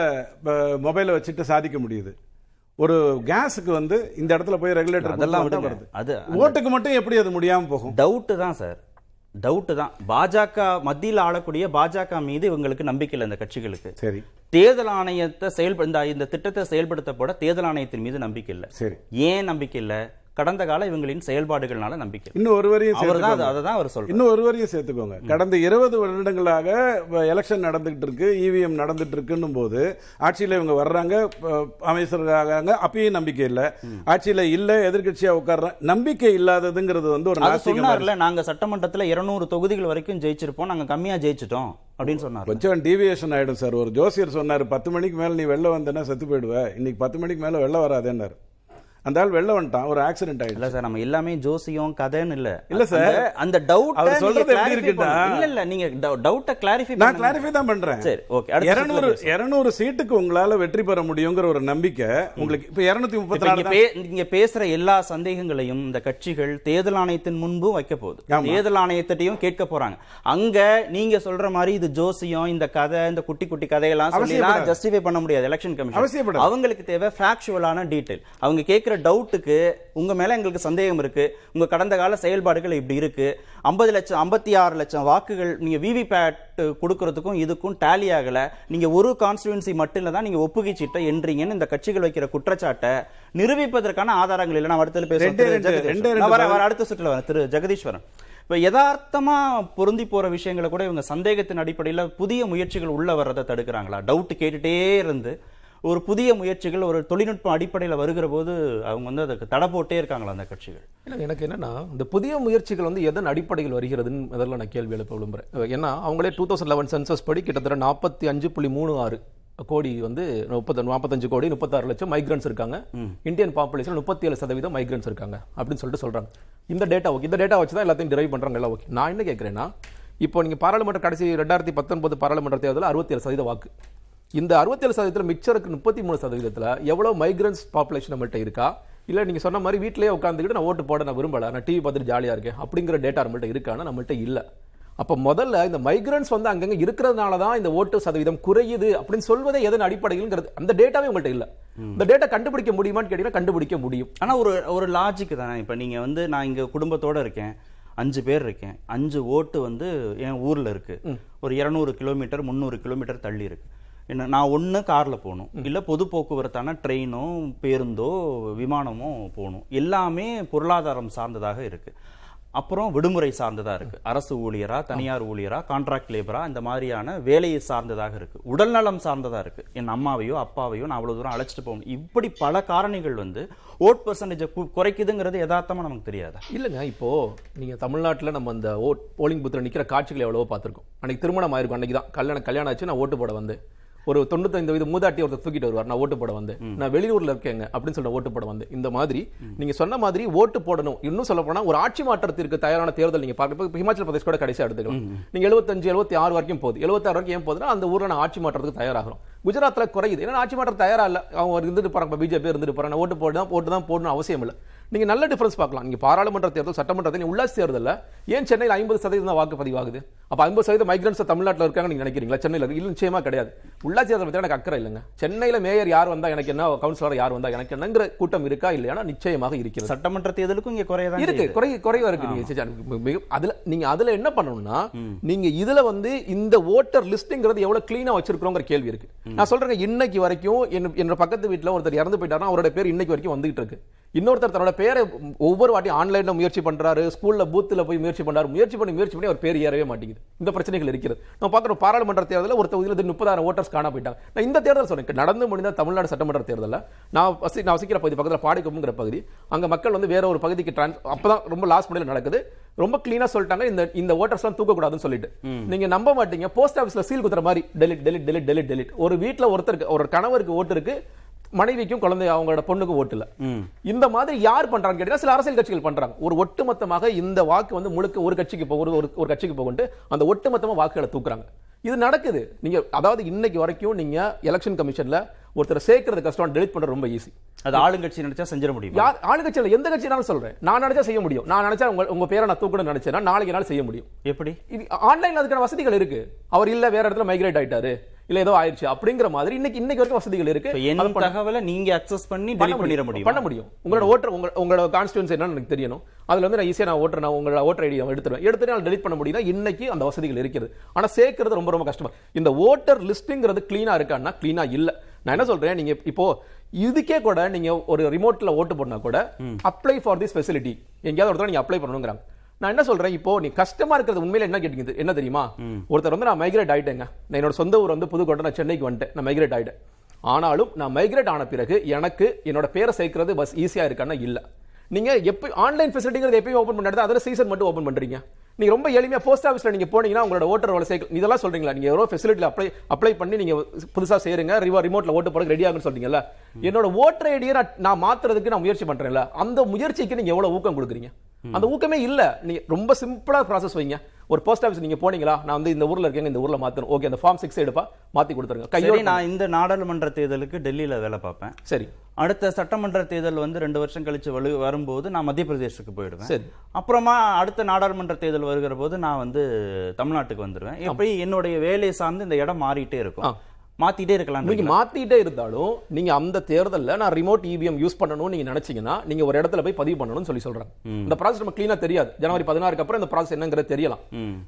Speaker 5: மொபைலை வச்சுட்டு சாதிக்க முடியுது. ஒரு கேஸுக்கு வந்து இந்த இடத்துல போய் ரெகுலேட்டர்
Speaker 3: அதெல்லாம்.
Speaker 5: வருது.
Speaker 3: அது
Speaker 5: ஓட்டுக்கு மட்டும் எப்படி அது முடியாம போகும்?
Speaker 3: டவுட்டு தான் சார் டவுட்டு தான். பாஜக மத்தியில் ஆளக்கூடிய பாஜக மீது இவங்களுக்கு நம்பிக்கை இல்லை இந்த கட்சிகளுக்கு.
Speaker 5: சரி.
Speaker 3: தேர்தல் ஆணையத்தை செயல்பட இந்த- இந்த திட்டத்தை செயல்படுத்தப்பட தேர்தல் ஆணையத்தின் மீது நம்பிக்கை இல்லை.
Speaker 5: சரி.
Speaker 3: ஏன் நம்பிக்கை இல்லை? கடந்த கால இவங்களின் செயல்பாடுகள்னால நம்பிக்கை.
Speaker 5: இன்னும் ஒரு வரையும்
Speaker 3: அவர் தான். அதை தான் அவர் சொல்றாரு.
Speaker 5: இன்னும் ஒரு வரையும் சேர்த்துக்கோங்க. கடந்த இருபது வருடங்களாக எலெக்ஷன் நடந்துகிட்டு இருக்கு இவிஎம் நடந்துட்டு இருக்குன்னும் போது ஆட்சியில இவங்க வர்றாங்க அமைச்சர்களாக அப்பயும் நம்பிக்கை இல்ல. ஆட்சியில இல்ல எதிர்க்கட்சியா உட்கார்றாங்க நம்பிக்கை இல்லாததுங்கிறது வந்து ஒரு
Speaker 3: சொன்னார்ல நாங்க சட்டமன்றத்துல 200 தொகுதிகள் வரைக்கும் ஜெயிச்சிருப்போம் நாங்க கம்மியா ஜெயிச்சிட்டோம் அப்படின்னு சொன்னார்
Speaker 5: கொஞ்சம் டீவியேஷன் ஆயிடும் சார். ஒரு ஜோசியர் சொன்னாரு பத்து மணிக்கு மேல நீ வெளில வந்தேன்னா செத்து போயிடுவ. இன்னைக்கு பத்து மணிக்கு மேல வெளில வராதேன்னாரு. அந்த ஆள் வெளில வந்துட்டான். ஒரு ஆக்சிடென்ட் ஆயிடுச்சு.
Speaker 3: இல்ல சார் நம்ம எல்லாமே ஜோசியம் கதைன்னு இல்ல.
Speaker 5: இல்ல சார்.
Speaker 3: அந்த- டவுட்
Speaker 5: அவர் சொல்றது எப்படி இருக்குன்னா-
Speaker 3: இல்ல இல்ல நீங்க டவுட்ட கிளாரிஃபை
Speaker 5: நான் கிளாரிஃபை தான் பண்றேன்.
Speaker 3: சரி ஓகே அடுத்த
Speaker 5: இருநூறு இருநூறு சீட்டுக்கு உங்களால வெற்றி பெற முடியுங்கிற ஒரு நம்பிக்கை உங்களுக்கு இப்ப இருநூத்தி முப்பத்தி
Speaker 3: இப்ப
Speaker 5: நாலு
Speaker 3: இங்க பே- இங்க பேசுற எல்லா சந்தேகங்களையும் இந்த கட்சிகள் தேர்தல் ஆணையத்தின் முன்பும் வைக்க போகுது. தேர்தல் ஆணையத்திட்டையும் கேட்க போறாங்க. அங்க நீங்க சொல்ற மாதிரி இது ஜோசியம் இந்த கதை இந்த குட்டி குட்டி கதையெல்லாம் சொல்லி. ஜஸ்டிஃபை பண்ண முடியாது. Election
Speaker 5: commission.
Speaker 3: அவங்களுக்கு தேவை ஃபேக்சுவலான டீடைல் அவங்க கேட்கிற டவுட்டுக்கு உங்க மேல எங்களுக்கு சந்தேகம் இருக்கு உங்க கடந்த கால செயல்பாடுகள் இப்படி இருக்கு ஐம்பது லட்சம் ஐம்பத்தி ஆறு லட்சம் வாக்குகள் நீங்க விவி பேட் கொடுக்கறதுக்கும் இதுக்கும் டேலி ஆகல நீங்க ஒரு கான்ஸ்டிடுவன்சி மட்டும் இல்ல தான் நீங்க ஒப்புகை சீட்டை என்றீங்கன்னு இந்த கட்சிகள் வைக்கிற குற்றச்சாட்டை நிரூபிப்பதற்கான ஆதாரங்கள் இல்லை. நான் அடுத்த பேசுறேன்.
Speaker 5: ரெண்டே
Speaker 3: திரு
Speaker 5: ரெண்டு-
Speaker 3: ஜெகதீஸ்வரன்.
Speaker 5: ரெண்டே ரெண்டு
Speaker 3: நான் வரேன்,
Speaker 5: பதில்.
Speaker 3: வரேன், அடுத்த சுற்றுல வரேன். திரு ஜெகதீஸ்வரன். இப்ப யதார்த்தமா பொருந்தி போற விஷயங்களை கூட இவங்க சந்தேகத்தின் அடிப்படையில புதிய முயற்சிகள் உள்ள வர்றதை தடுக்கிறாங்களா? டவுட் கேட்டுட்டே இருந்து ஒரு புதிய முயற்சிகள் ஒரு தொழில்நுட்பம் அடிப்படையில் வருகிற போது அவங்க வந்து அதுக்கு தடை போட்டே இருக்காங்களா அந்த கட்சிகள்?
Speaker 6: இல்ல, எனக்கு என்னன்னா இந்த புதிய முயற்சிகள் வந்து எதன் அடிப்படையில் வருகிறதுன்னு முதல்ல நான் கேள்வி எழுப்ப விரும்புறேன். ஏன்னா அவங்களே டூ தௌசண்ட் லெவன் சென்சஸ் படி கிட்டத்தட்ட நாற்பத்தி அஞ்சு புள்ளி மூணு ஆறு கோடி வந்து முப்பத்தி நாற்பத்தஞ்சு கோடி முப்பத்தாறு லட்சம் மைக்ரன்ஸ் இருக்காங்க. இந்தியன் பாப்புலேஷன் முப்பத்தி ஏழு சதவீதம் மைக்ரன்ஸ் இருக்காங்க அப்படின்னு சொல்லிட்டு சொல்றாங்க. இந்த டேட்டா ஓகே இந்த டேட்டா வச்சு தான் எல்லாத்தையும் டிரைவ் பண்றாங்க எல்லாம் ஓகே நான் என்ன கேட்கிறேன்னா இப்போ நீங்க பாராளுமன்ற கடைசி ரெண்டாயிரத்தி பத்தொன்பது பாராளுமன்ற தேர்தலில் அறுபத்தி ஏழு சதவீத வாக்கு. இந்த அறுபத்தேழு சதவீதத்தில் மிக்சருக்கு முப்பத்தி மூணு சதவீதத்தில் எவ்வளோ மைக்ரன்ஸ் பாப்புலேஷன் நம்மள்ட்ட இருக்கா? இல்லை நீங்கள் சொன்ன மாதிரி வீட்டிலேயே உட்காந்துக்கிட்டு நான் ஓட்டு போட நான் விரும்பல நான் டிவி பார்த்துட்டு ஜாலியாக இருக்கேன் அப்படிங்கிற டேட்டா நம்மள்ட்ட இருக்கான்னா நம்மள்ட்ட இல்லை. அப்போ முதல்ல இந்த மைக்ரன்ஸ் வந்து அங்கங்கே இருக்கிறதுனால தான் இந்த ஓட்டு சதவீதம் குறையுது அப்படின்னு சொல்வதே எதன் அடிப்படையில்ங்கிறது அந்த டேட்டாவே உங்கள்ட்ட இல்லை. இந்த டேட்டா கண்டுபிடிக்க முடியுமான்னு கேட்டீங்கன்னா கண்டுபிடிக்க முடியும்.
Speaker 3: ஆனா ஒரு ஒரு லாஜிக் தானே. இப்ப நீங்க வந்து நான் இங்க குடும்பத்தோட இருக்கேன் அஞ்சு பேர் இருக்கேன் அஞ்சு ஓட்டு வந்து என் ஊர்ல இருக்கு. ஒரு இருநூறு கிலோமீட்டர் முந்நூறு கிலோமீட்டர் தள்ளி இருக்கு. என்ன நான் ஒண்ணு கார்ல போகணும். இல்ல பொது போக்குவரத்தான ட்ரெயினோ பேருந்தோ விமானமோ போகணும். எல்லாமே பொருளாதாரம் சார்ந்ததாக இருக்கு. அப்புறம் விடுமுறை சார்ந்ததா இருக்கு. அரசு ஊழியரா தனியார் ஊழியரா கான்ட்ராக்ட் லேபரா இந்த மாதிரியான வேலையை சார்ந்ததாக இருக்கு. உடல்நலம் சார்ந்ததா இருக்கு. என் அம்மாவையோ அப்பாவையோ நான் அவ்வளவு தூரம் அழைச்சிட்டு போகணும் இப்படி பல காரணிகள் வந்து ஓட் பர்சன்டேஜை குறைக்குதுங்கிறது யதார்த்தமா நமக்கு தெரியாதா?
Speaker 6: இல்லைங்க இப்போ நீங்க தமிழ்நாட்டுல நம்ம அந்த ஓட் போலிங் பூத்தில் நிக்கிற காட்சிகள் எவ்வளவோ பார்த்திருக்கோம். அன்னைக்கு திருமணம் ஆயிருக்கும் அன்னைக்கு தான் கல்யாணம் கல்யாணம் ஆச்சு நான் ஓட்டு போட வந்தேன். ஒரு தொண்ணூத்தைந்து வயது மூதாட்டி ஒருத்தர் தூக்கிட்டு வருவார். நான் ஓட்டு போட வந்தேன் நான் வெளியூர்ல இருக்கேங்க அப்படின்னு சொல்லிட்டு ஓட்டு போட வந்தேன் இந்த மாதிரி நீங்க சொன்ன மாதிரி ஓட்டு போடணும். இன்னும் சொல்ல போனா ஒரு ஆட்சி மாற்றத்திற்கு தயாரான தேர்தல் நீங்க பார்க்க ஹிமாச்சல் பிரதேஷ் கூட கடைசியா எடுத்துக்கலாம். நீங்க எழுபத்தஞ்சு எழுபத்தி ஆறு வரைக்கும் போகுது. எழுபத்தாறு வரைக்கும் ஏன் போகுதுன்னா அந்த ஊர்ல நான் ஆட்சி மாற்றத்துக்கு தயாராகிறோம். குஜராத்ல குறையுது. ஏன்னா ஆட்சி மாற்றம் தயாரா இல்ல. அவங்க இருந்துட்டு போறாங்க பிஜேபி இருந்துட்டு போறாங்க. ஓட்டு போட்டு தான் போட்டு தான் போடணும் அவசியம் இல்லை. நீங்க நல்ல டிஃபரன்ஸ் பார்க்கலாம். நீங்க பாராளுமன்ற தேர்தல் சட்டமன்ற தேர்தல் உள்ளாட்சி தேர்தல்ல ஏன் சென்னையில் ஐம்பது சதவீதம் தான் வாக்கு பதிவாகுது? அப்ப ஐம்பது சதவீதம் மைக்ரன்ஸ் தமிழ்நாட்டில் இருக்காங்க நீங்க நினைக்கிறீங்களா? சென்னையில் இல்லை நிச்சயமா கிடையாது. உள்ளாட்சி தேர்தல் பத்தி எனக்கு அக்கறை இல்லைங்க. சென்னையில மேயர் யார் வந்தா எனக்கு என்ன கவுன்சிலர் யார் வந்தா எனக்கு என்னங்கிற கூட்டம் இருக்கா இல்லையா? நிச்சயமாக இருக்கிறது.
Speaker 3: சட்டமன்ற தேர்தலுக்கும் இங்க குறையதான்
Speaker 6: இருக்கு. குறை குறைவா இருக்கு. நீங்க செஞ்சா- மிக- அதுல நீங்க அதுல என்ன பண்ணணும்னா நீங்க இதுல வந்து இந்த ஓட்டர் லிஸ்ட்ங்கிறது எவ்வளவு கிளீனா வச்சிருக்கிறோங்கிற கேள்வி இருக்கு. நான் சொல்றேங்க இன்னைக்கு வரைக்கும் என்ன- என்னோட பக்கத்து வீட்டுல ஒருத்தர் இறந்து போயிட்டாருன்னா அவரோட பேர் இன்னைக்கு வரைக்கும் வந்துகிட்டு இருக்கு. இன்னொருத்தர் தன்னோட பேரை ஒவ்வொரு வாட்டி ஆன்லைன்ல முயற்சி பண்றாரு ஸ்கூல்ல பூத்துல போய் முயற்சி பண்றாரு முயற்சி பண்ணி முயற்சி பண்ணி அவர் பேர் ஏறவே மாட்டேங்குது. இந்த பிரச்சனைகள் இருக்கிறது. நம்ம பார்க்குறோம் பாராளுமன்ற தேர்தலில் ஒரு தொகுதியில் முப்பதாயிரம் ஓட்டர்ஸ் காண போயிட்டாங்க. நான் இந்த தேர்தல் சொன்னேன் நடந்து முடிந்த தமிழ்நாடு சட்டமன்ற தேர்தலில் நான் வசி நான் வசிக்கிற பகுதி பக்கத்தில் பாடிக்கொம்புங்கிற பகுதி அங்க மக்கள் வந்து வேற ஒரு பகுதிக்கு டிரான்ஸ் அப்பதான் ரொம்ப லாஸ்ட் முடியல நடக்குது. ரொம்ப கிளீனா சொல்லிட்டாங்க இந்த இந்த ஓட்டர்ஸ்லாம் தூக்கக்கூடாதுன்னு சொல்லிட்டு. நீங்க நம்ப மாட்டீங்க போஸ்ட் ஆஃபீஸ்ல சீல் குத்துற மாதிரி delete delete delete delete delete ஒரு வீட்ல ஒருத்தருக்கு ஒரு கணவருக்கு ஓட்டு இருக்கு மனைவிக்கும் குழந்தை அவங்களோட பொண்ணுக்கு ஓட்டு இல்ல. இந்த மாதிரி யார் பண்றாங்க கேட்டீங்கன்னா சில அரசியல் கட்சிகள் பண்றாங்க. ஒரு ஒட்டுமொத்தமாக இந்த வாக்கு வந்து முழுக்க ஒரு கட்சிக்கு போ- ஒரு ஒரு- கட்சிக்கு போகுன்ட்டு அந்த ஒட்டுமொத்தமா வாக்குகளை தூக்குறாங்க. இது நடக்குது. நீங்க அதாவது இன்னைக்கு வரைக்கும் நீங்க எலெக்ஷன் கமிஷன்ல ஒருத்தர் சேர்க்கறது கஷ்டம் டெலிட் பண்றது ரொம்ப ஈஸி
Speaker 3: அது ஆளுங்கட்சி நினைச்சா செஞ்சிட முடியும்?
Speaker 6: யார் ஆளுங்கட்சியில் எந்த கட்சினாலும் சொல்றேன். நான் நினைச்சா செய்ய முடியும். நான் நினைச்சா உங்க உங்க பேரை நான் தூக்கணும்னு நினைச்சேன்னா நாளைக்கு என்னால செய்ய முடியும்.
Speaker 3: எப்படி?
Speaker 6: இது ஆன்லைன்ல அதுக்கான வசதிகள் இருக்கு. அவர் இல்ல வேற இடத்துல மைக்ரேட் ஆயிட்டாரு. இல்ல ஏதோ ஆயிடுச்சு. அப்படிங்கிற மாதிரி இன்னைக்கு இன்னைக்கு வரைக்கும் வசதிகள் இருக்கு.
Speaker 3: என்
Speaker 6: பண்ண-
Speaker 3: தகவலை நீங்க அக்சஸ் பண்ணி
Speaker 6: பண்ண
Speaker 3: டெலிட் பண்ணிட முடியும்.
Speaker 6: பண்ண முடியும். உங்களோட ஓட்டர் உங்க உங்களோட கான்ஸ்டியூன்ஸ் என்னன்னு எனக்கு தெரியணும். அதுல வந்து நான் ஈஸியா நான் ஓட்டர் நான் உங்களோட ஓட்டர் ஐடி எடுத்துருவேன். எடுத்துட்டு நான் டெலிட் பண்ண முடியும்னா இன்னைக்கு அந்த வசதிகள் இருக்கிறது ஆனா சேர்க்கிறது ரொம்ப ரொம்ப கஷ்டமா இந்த ஓட்டர் லிஸ்ட்ங்கிறது கிளீனா இருக்கான்னா கிளீனா இல்ல. நான் என்ன சொல்றேன் நீங்க இப்போ இதுக்கே கூட நீங்க ஒரு ரிமோட்ல ஓட்டு போடனா கூட அப்ளை ஃபார் திஸ் ஃபெசிலிட்டி எங்கேயாவது ஒருத்தர் நீங்க அப்ளை பண்ணணுங்கிறாங்க. நான் என்ன சொல்றேன் இப்போ நீ கஷ்டமா இருக்கிறது உண்மையில என்ன கேட்டீங்க என்ன தெரியுமா? ஒருத்தர் வந்து நான் மைக்ரேட் ஆயிட்டேங்க. நான் என்னோட சொந்த ஊர் வந்து புதுக்கோட்டை நான் சென்னைக்கு வந்துட்டேன். நான் மைக்ரேட் ஆயிட்டேன். ஆனாலும் நான் மைக்ரேட் ஆன பிறகு எனக்கு என்னோட பேரை சேர்க்கிறது பஸ் ஈஸியா இருக்கான்னா இல்ல. நீங்க எப்ப ஆன்லைன் ஃபெசிலிட்டிங்கிறது எப்பயும் ஓபன் பண்ணாது அதில் சீசன் மட்டும் ஓபன் பண்றீங்க. நீங்க ரொம்ப எளிமையா போஸ்ட் ஆஃபீஸ்ல நீங்க போனீங்கன்னா உங்களோட ஓட்டர் வேலை சேர்க்கல இதெல்லாம் சொல்றீங்களா? நீங்க எவ்வளோ ஃபெசிலிட்டியில் அப்ளை அப்ளை பண்ணி நீங்க புதுசா செய்யுங்க ரிவா ரிமோட்ல ஓட்டு போட ரெடி ஆகுன்னு சொல்றீங்கல்ல? என்னோட ஓட்டர் ஐடியை நான் நான் மாத்துறதுக்கு நான் முயற்சி பண்றேன்ல. அந்த முயற்சிக்கு நீங்க எவ்வளவு ஊக்கம் கொடுக்குறீங்க? அந்த ஊக்கமே இல்ல. நீங்க ரொம்ப சிம்பிளா ப்ராசஸ் வைங்க. ஒரு போஸ்ட் ஆஃபீஸ் நீங்க போனீங்களா? நான் வந்து இந்த ஊர்ல இருக்கேங்க இந்த ஊர்ல மாத்தணும். ஓகே அந்த ஃபார்ம் சிக்ஸ் எடுப்பா மாத்தி கொடுத்துருங்க. கையோட
Speaker 3: நான் இந்த நாடாளுமன்ற தேர்தலுக்கு டெல்லியில வேலை பார்ப்பேன்.
Speaker 6: சரி.
Speaker 3: அடுத்த சட்டமன்ற தேர்தல் வந்து ரெண்டு வருஷம் கழிச்சு வலு வரும்போது நான் மத்திய பிரதேசத்துக்கு போயிடுவேன்.
Speaker 6: சரி.
Speaker 3: அப்புறமா அடுத்த நாடாளுமன்ற தேர்தல் வருகிற போது நான் வந்து தமிழ்நாட்டுக்கு வந்துடுவேன் எப்படி என்னுடைய வேலையை சார்ந்து இந்த இடம் மாறிட்டே இருக்கும். மாத்திட்டே இருக்கலாம்
Speaker 6: நீங்க மாத்திட்டே இருந்தாலும் நீங்க அந்த தேர்தல்ல நான் ரிமோட் இவிஎம் யூஸ் பண்ணணும்னு நீங்க நினைச்சீங்கன்னா நீங்க ஒரு இடத்துல போய் பதிவு பண்ணணும்னு சொல்லி சொல்றாங்க இந்த ப்ராசஸ் நம்ம கிளீனா தெரியாது. ஜனவரி பதினாறுக்கு அப்புறம் இந்த ப்ராசஸ் என்னங்கிறது தெரியலாம்.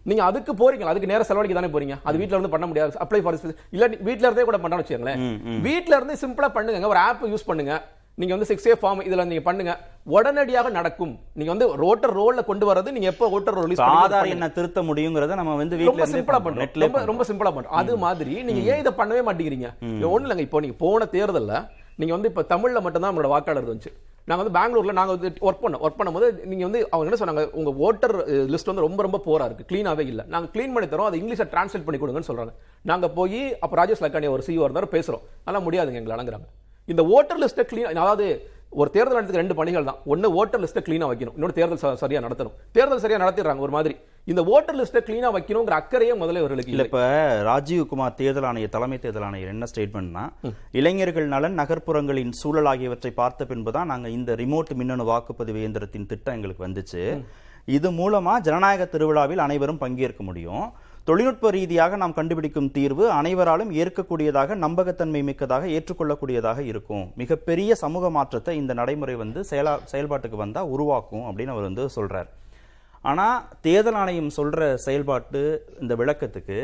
Speaker 6: நீங்க அதுக்கு போறீங்க அதுக்கு நேர செலவழிக்க தானே போறீங்க? அது வீட்ல இருந்து பண்ண முடியாது. அப்ளை ஃபார் இல்ல நீ வீட்ல இருந்தே கூட பண்ணான்னு வச்சுக்கோங்களேன். வீட்ல இருந்து சிம்பிளா பண்ணுங்க. ஒரு ஆப் யூஸ் பண்ணுங்க. நீங்க வந்து சிக்ஸ் ஏ ஃபார்ம் இதுல நீங்க பண்ணுங்க. உடனடியாக நடக்கும். நீங்க வந்து ரோட்டர் ரோல்ல கொண்டு வரது நீங்க எப்போ ரோட்டர் ரிலீஸ்
Speaker 3: ஆதார் என்ன திருத்த முடியுங்கிறத நம்ம வந்து
Speaker 6: ரொம்ப சிம்பிளா
Speaker 3: பண்றோம்.
Speaker 6: ரொம்ப ரொம்ப சிம்பிளா பண்றோம் அது மாதிரி நீங்க ஏன் இதை பண்ணவே மாட்டேங்கிறீங்க? ஒண்ணு இல்லைங்க. இப்போ நீங்க போன தேர்தல்ல நீங்க வந்து இப்ப தமிழ்ல மட்டும் தான் நம்மளோட வாக்காளர் வந்துச்சு நாங்க வந்து பெங்களூர்ல நாங்க வந்து ஒர்க் பண்ணோம். ஒர்க் பண்ணும்போது நீங்க வந்து அவங்க என்ன சொன்னாங்க? உங்க ஓட்டர் லிஸ்ட் வந்து ரொம்ப ரொம்ப போரா இருக்கு. க்ளீனாவே இல்ல. நாங்க க்ளீன் பண்ணி தரோம். அதை இங்கிலீஷ்ல டிரான்ஸ்லேட் பண்ணி கொடுங்கன்னு சொல்றாங்க. நாங்க போய் அப்ப ராஜேஷ் லக்கானி ஒரு சிஓ இருந்தாரு பேசுறோம். அதெல்லாம் முடியாதுங்க எங்களை அணங்குறாங்க இந்த ஓட்டர் லிஸ்ட்டை க்ளீன் அதாவது ஒரு தேர்தல் நடத்துக்கு ரெண்டு பணிகள் தான். ஒன்னு ஓட்டர் லிஸ்ட்டை க்ளீனா வைக்கணும். இன்னொரு தேர்தல் ச- சரியா நடத்தணும். தேர்தல் சரியா நடத்திடுறாங்க ஒரு மாதிரி. இந்த ஓட்டர் லிஸ்ட்டை க்ளீனா வைக்கணுங்கிற அக்கறையே முதல்ல இவர்களுக்கு
Speaker 3: இல்ல இப்ப ராஜீவ் குமார் தேர்தல் ஆணைய தலைமை தேர்தல் ஆணையர் என்ன ஸ்டேட்மெண்ட்னா இளைஞர்கள் நலன் நகர்ப்புறங்களின் சூழல் ஆகியவற்றை பார்த்த பின்புதான் நாங்க இந்த ரிமோட் மின்னணு வாக்குப்பதிவு இயந்திரத்தின் திட்டம் எங்களுக்கு வந்துச்சு. இது மூலமா ஜனநாயக திருவிழாவில் அனைவரும் பங்கேற்க முடியும். தொழில்நுட்ப ரீதியாக நாம் கண்டுபிடிக்கும் தீர்வு அனைவராலும் ஏற்கக்கூடியதாக நம்பகத்தன்மை மிக்கதாக ஏற்றுக்கொள்ளக்கூடியதாக இருக்கும். மிகப்பெரிய சமூக மாற்றத்தை இந்த நடைமுறை வந்து செயலா செயல்பாட்டுக்கு வந்தா உருவாக்கும் அப்படின்னு அவர் வந்து சொல்றார். ஆனா தேர்தல் ஆணையம் சொல்ற செயல்பாட்டு இந்த விளக்கத்துக்கு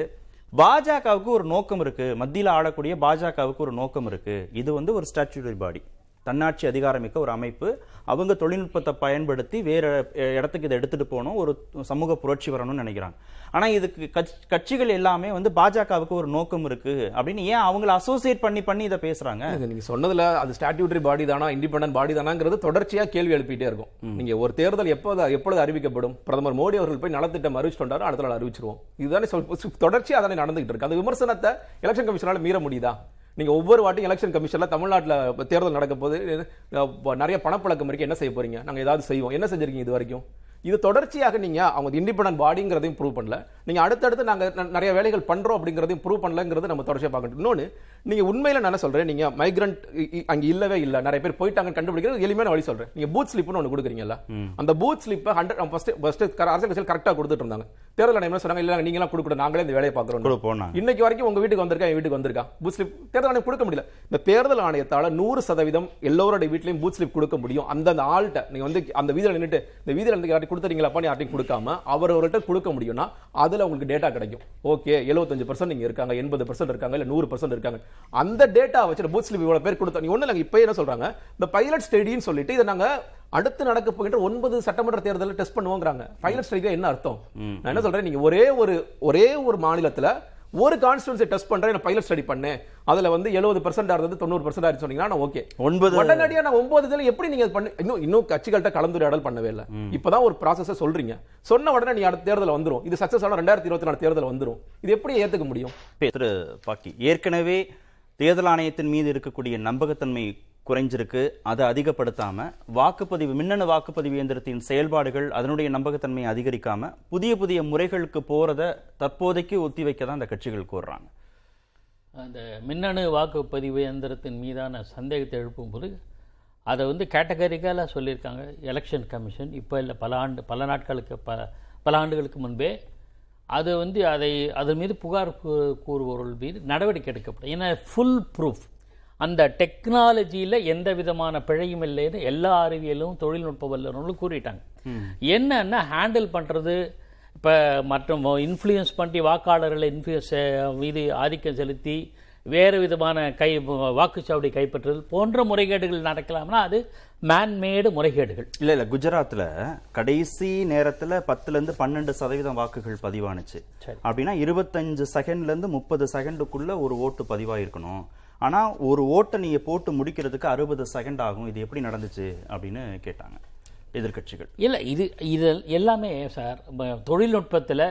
Speaker 3: பாஜகவுக்கு ஒரு நோக்கம் இருக்கு. மத்தியில் ஆளக்கூடிய பாஜகவுக்கு ஒரு நோக்கம் இருக்கு. இது வந்து ஒரு ஸ்டாச்சுடரி பாடி தன்னாட்சி அதிகாரமிக்க ஒரு அமைப்பு. அவங்க தொழில்நுட்பத்தை பயன்படுத்தி வேற இடத்துக்கு இதை எடுத்துட்டு போகணும். ஒரு சமூக புரட்சி வரணும்னு நினைக்கிறாங்க. ஆனா இதுக்கு கட்சி- கட்சிகள் எல்லாமே வந்து பாஜகவுக்கு ஒரு நோக்கம் இருக்கு அப்படின்னு ஏன் அவங்கள அசோசியேட் பண்ணி பண்ணி இதை பேசுறாங்க?
Speaker 6: இல்லைங்க, நீங்க சொன்னதுல அது ஸ்டாட்யூட்டரி பாடி தானா இண்டிபெண்டன்ட் பாடி தானாங்கிறது தொடர்ச்சியா கேள்வி எழுப்பிட்டே இருக்கும். நீங்க ஒரு தேர்தல் எப்போது எப்பொழுது அறிவிக்கப்படும்? பிரதமர் மோடி அவர்கள் போய் நலத்திட்டம் அறிவிச்சுட்டு அடுத்த நாள் அறிவிச்சிருவோம். இதுதானே சொல் சு- தொடர்ச்சியா தானே நடந்துகிட்டு இருக்கு. அந்த விமர்சனத்தை எலெக்ஷன் கமிஷனால மீற முடியுதா? நீங்கள் ஒவ்வொரு வாட்டியும் எலெக்ஷன் கமிஷன்ல தமிழ்நாட்டில் தேர்தல் நடக்க போது நிறைய பணப்பழக்கம் இருக்கு. என்ன செய்ய போறீங்க? நாங்கள் ஏதாவது செய்வோம். என்ன செஞ்சிருக்கீங்க இது வரைக்கும்? இது தொடர்ச்சியாக நீங்க அவங்க இண்டிபெண்டன்ட் பாடிங்கிறதையும் ப்ரூவ் பண்ணல. நீங்க அடுத்தடுத்து நாங்க ந- நிறைய வேலைகள் பண்றோம் அப்படிங்கிறதையும் ப்ரூவ் பண்ணலங்கிறது நம்ம தொடர்ச்சியா பார்க்கணும். இன்னொன்னு நீங்க உண்மையில நான் என்ன சொல்றேன் நீங்க மைக்ரண்ட் அங்க இல்லவே இல்ல. நிறைய பேர் போயிட்டாங்க கண்டுபிடிக்கிறது எளிமையான வழி சொல்றேன். நீங்க பூத் ஸ்லிப்னு ஒன்று கொடுக்குறீங்கல்ல? அந்த பூத் ஸ்லிப்பை ஹண்ட்ரட் ஃபர்ஸ்ட் ஃபர்ஸ்ட் அரசியல் கட்சியில் கரெக்டாக கொடுத்துட்டு இருந்தாங்க. தேர்தல் ஆணையம் சொன்னாங்க? இல்ல நீங்க எல்லாம் கொடுக்கூட நாங்களே இந்த வேலையை பார்க்குறோம். இன்னைக்கு வரைக்கும் உங்க வீட்டுக்கு வந்திருக்கா? என் வீட்டுக்கு வந்திருக்கா? பூத் ஸ்லிப் தேர்தல் ஆணையம் கொடுக்க முடியல. இந்த தேர்தல் ஆணையத்தால நூறு சதவீதம் எல்லோருடைய வீட்லயும் பூத் ஸ்லிப் கொடுக்க முடியும். அந்தந்த ஆள்கிட்ட நீங்க வந்து அந்த வீதியில நின்னுட்டு இந்த வீதியில இருந்து யார்ட்டி கொடுத்துறீங்களாப்பா யார்ட்டையும் கொடுக்காம அவரவர்கிட்ட கொடுக்க முடியும்னா அதுல உங்களுக்கு டேட்டா கிடைக்கும். ஓகே 75% பர்சன்ட் நீங்க இருக்காங்க எண்பது பர்சன்ட் இருக்காங்க இல்ல நூறு பர்சன்ட் இருக்காங்க. அந்த டேட்டா வச்சு பூத் ஸ்லிப் இவ்வளவு பேர் கொடுத்தா நீங்க ஒண்ணு இல்லைங்க இப்போ என்ன சொல்றாங்க? இந்த பைலட் ஸ்டடின்னு சொல்லிட்டு இதை நாங்க அடுத்து நடக்க போகின்ற ஒன்பது சட்டமன்ற தேர்தலில் டெஸ்ட் பண்ணுவோங்கிறாங்க. பைலட் ஸ்டடிக்கு என்ன அர்த்தம்? நான் என்ன சொல்றேன் நீங்க ஒரே ஒரு ஒரே ஒரு மாநிலத்துல ஒரு கான்ஸ்டியூன்சி டெஸ்ட் பண்றேன் நான் பைலட் ஸ்டடி பண்ணேன் அதுல வந்து 70% பர்சன்ட் இருந்தது தொண்ணூறு பர்சன்ட் ஆயிடுச்சு சொன்னீங்கன்னா ஓகே
Speaker 3: ஒன்பது.
Speaker 6: உடனடியா நான் ஒன்பது இதுல எப்படி நீங்க பண்ணி? இன்னும் இன்னும் கட்சிகள்கிட்ட கலந்துரையாடல் பண்ணவே இல்லை. இப்பதான் ஒரு ப்ராசஸை சொல்றீங்க. சொன்ன உடனே நீ அடுத்த தேர்தல் வந்துரும். இது சக்சஸ் ஆனா ரெண்டாயிரத்தி இருபத்தி நாலு தேர்தல் வந்துரும். இது எப்படி ஏத்துக்க முடியும்?
Speaker 3: திரு பாக்கி. ஏற்கனவே தேர்தல் ஆணையத்தின் மீது இருக்கக்கூடிய நம்பகத்தன்மை குறைஞ்சிருக்கு. அதை அதிகப்படுத்தாமல் வாக்குப்பதிவு மின்னணு வாக்குப்பதிவு இயந்திரத்தின் செயல்பாடுகள் அதனுடைய நம்பகத்தன்மையை அதிகரிக்காமல் புதிய புதிய முறைகளுக்கு போகிறத தற்போதைக்கு ஒத்தி வைக்க தான் அந்த கட்சிகள் கோர்றாங்க.
Speaker 7: அந்த மின்னணு வாக்குப்பதிவு இயந்திரத்தின் மீதான சந்தேகத்தை எழுப்பும்போது அதை வந்து கேட்டகரிக்கலாக சொல்லியிருக்காங்க. எலெக்ஷன் கமிஷன் இப்போ இல்லை பல ஆண்டு பல நாட்களுக்கு ப பல ஆண்டுகளுக்கு முன்பே அது வந்து அதை அதன் மீது புகார் கூறுபவர்கள் மீது நடவடிக்கை எடுக்கப்படும். ஏன்னா ஃபுல் ப்ரூஃப் அந்த டெக்னாலஜியில் எந்த விதமான பிழையும் இல்லைன்னு எல்லா அறிவியலும் தொழில்நுட்ப வல்லுநர்களும் கூறிட்டாங்க. என்னன்னா ஹேண்டில் பண்ணுறது இப்போ மற்றும் இன்ஃப்ளூயன்ஸ் பண்ணி வாக்காளர்களை இன்ஃப்ளூயன்ஸ் மீது ஆதிக்கம் செலுத்தி வேறு விதமான கை வாக்குச்சாவடி கைப்பற்றுதல் போன்ற முறைகேடுகள் நடக்கலாம்னா அது மேன்மேடு முறைகேடுகள்.
Speaker 3: இல்ல இல்ல குஜராத்ல கடைசி நேரத்துல பத்துல இருந்து பன்னெண்டு சதவீதம் வாக்குகள் பதிவானுச்சு. அப்படின்னா இருபத்தஞ்சு செகண்ட்ல இருந்து முப்பது செகண்டுக்குள்ள ஒரு ஓட்டு பதிவாயிருக்கணும். ஆனால் ஒரு ஓட்டை நீங்கள் போட்டு முடிக்கிறதுக்கு அறுபது செகண்ட் ஆகும். இது எப்படி நடந்துச்சு அப்படின்னு கேட்டாங்க எதிர்க்கட்சிகள்.
Speaker 7: இல்லை இது இது எல்லாமே சார் தொழில்நுட்பத்தில்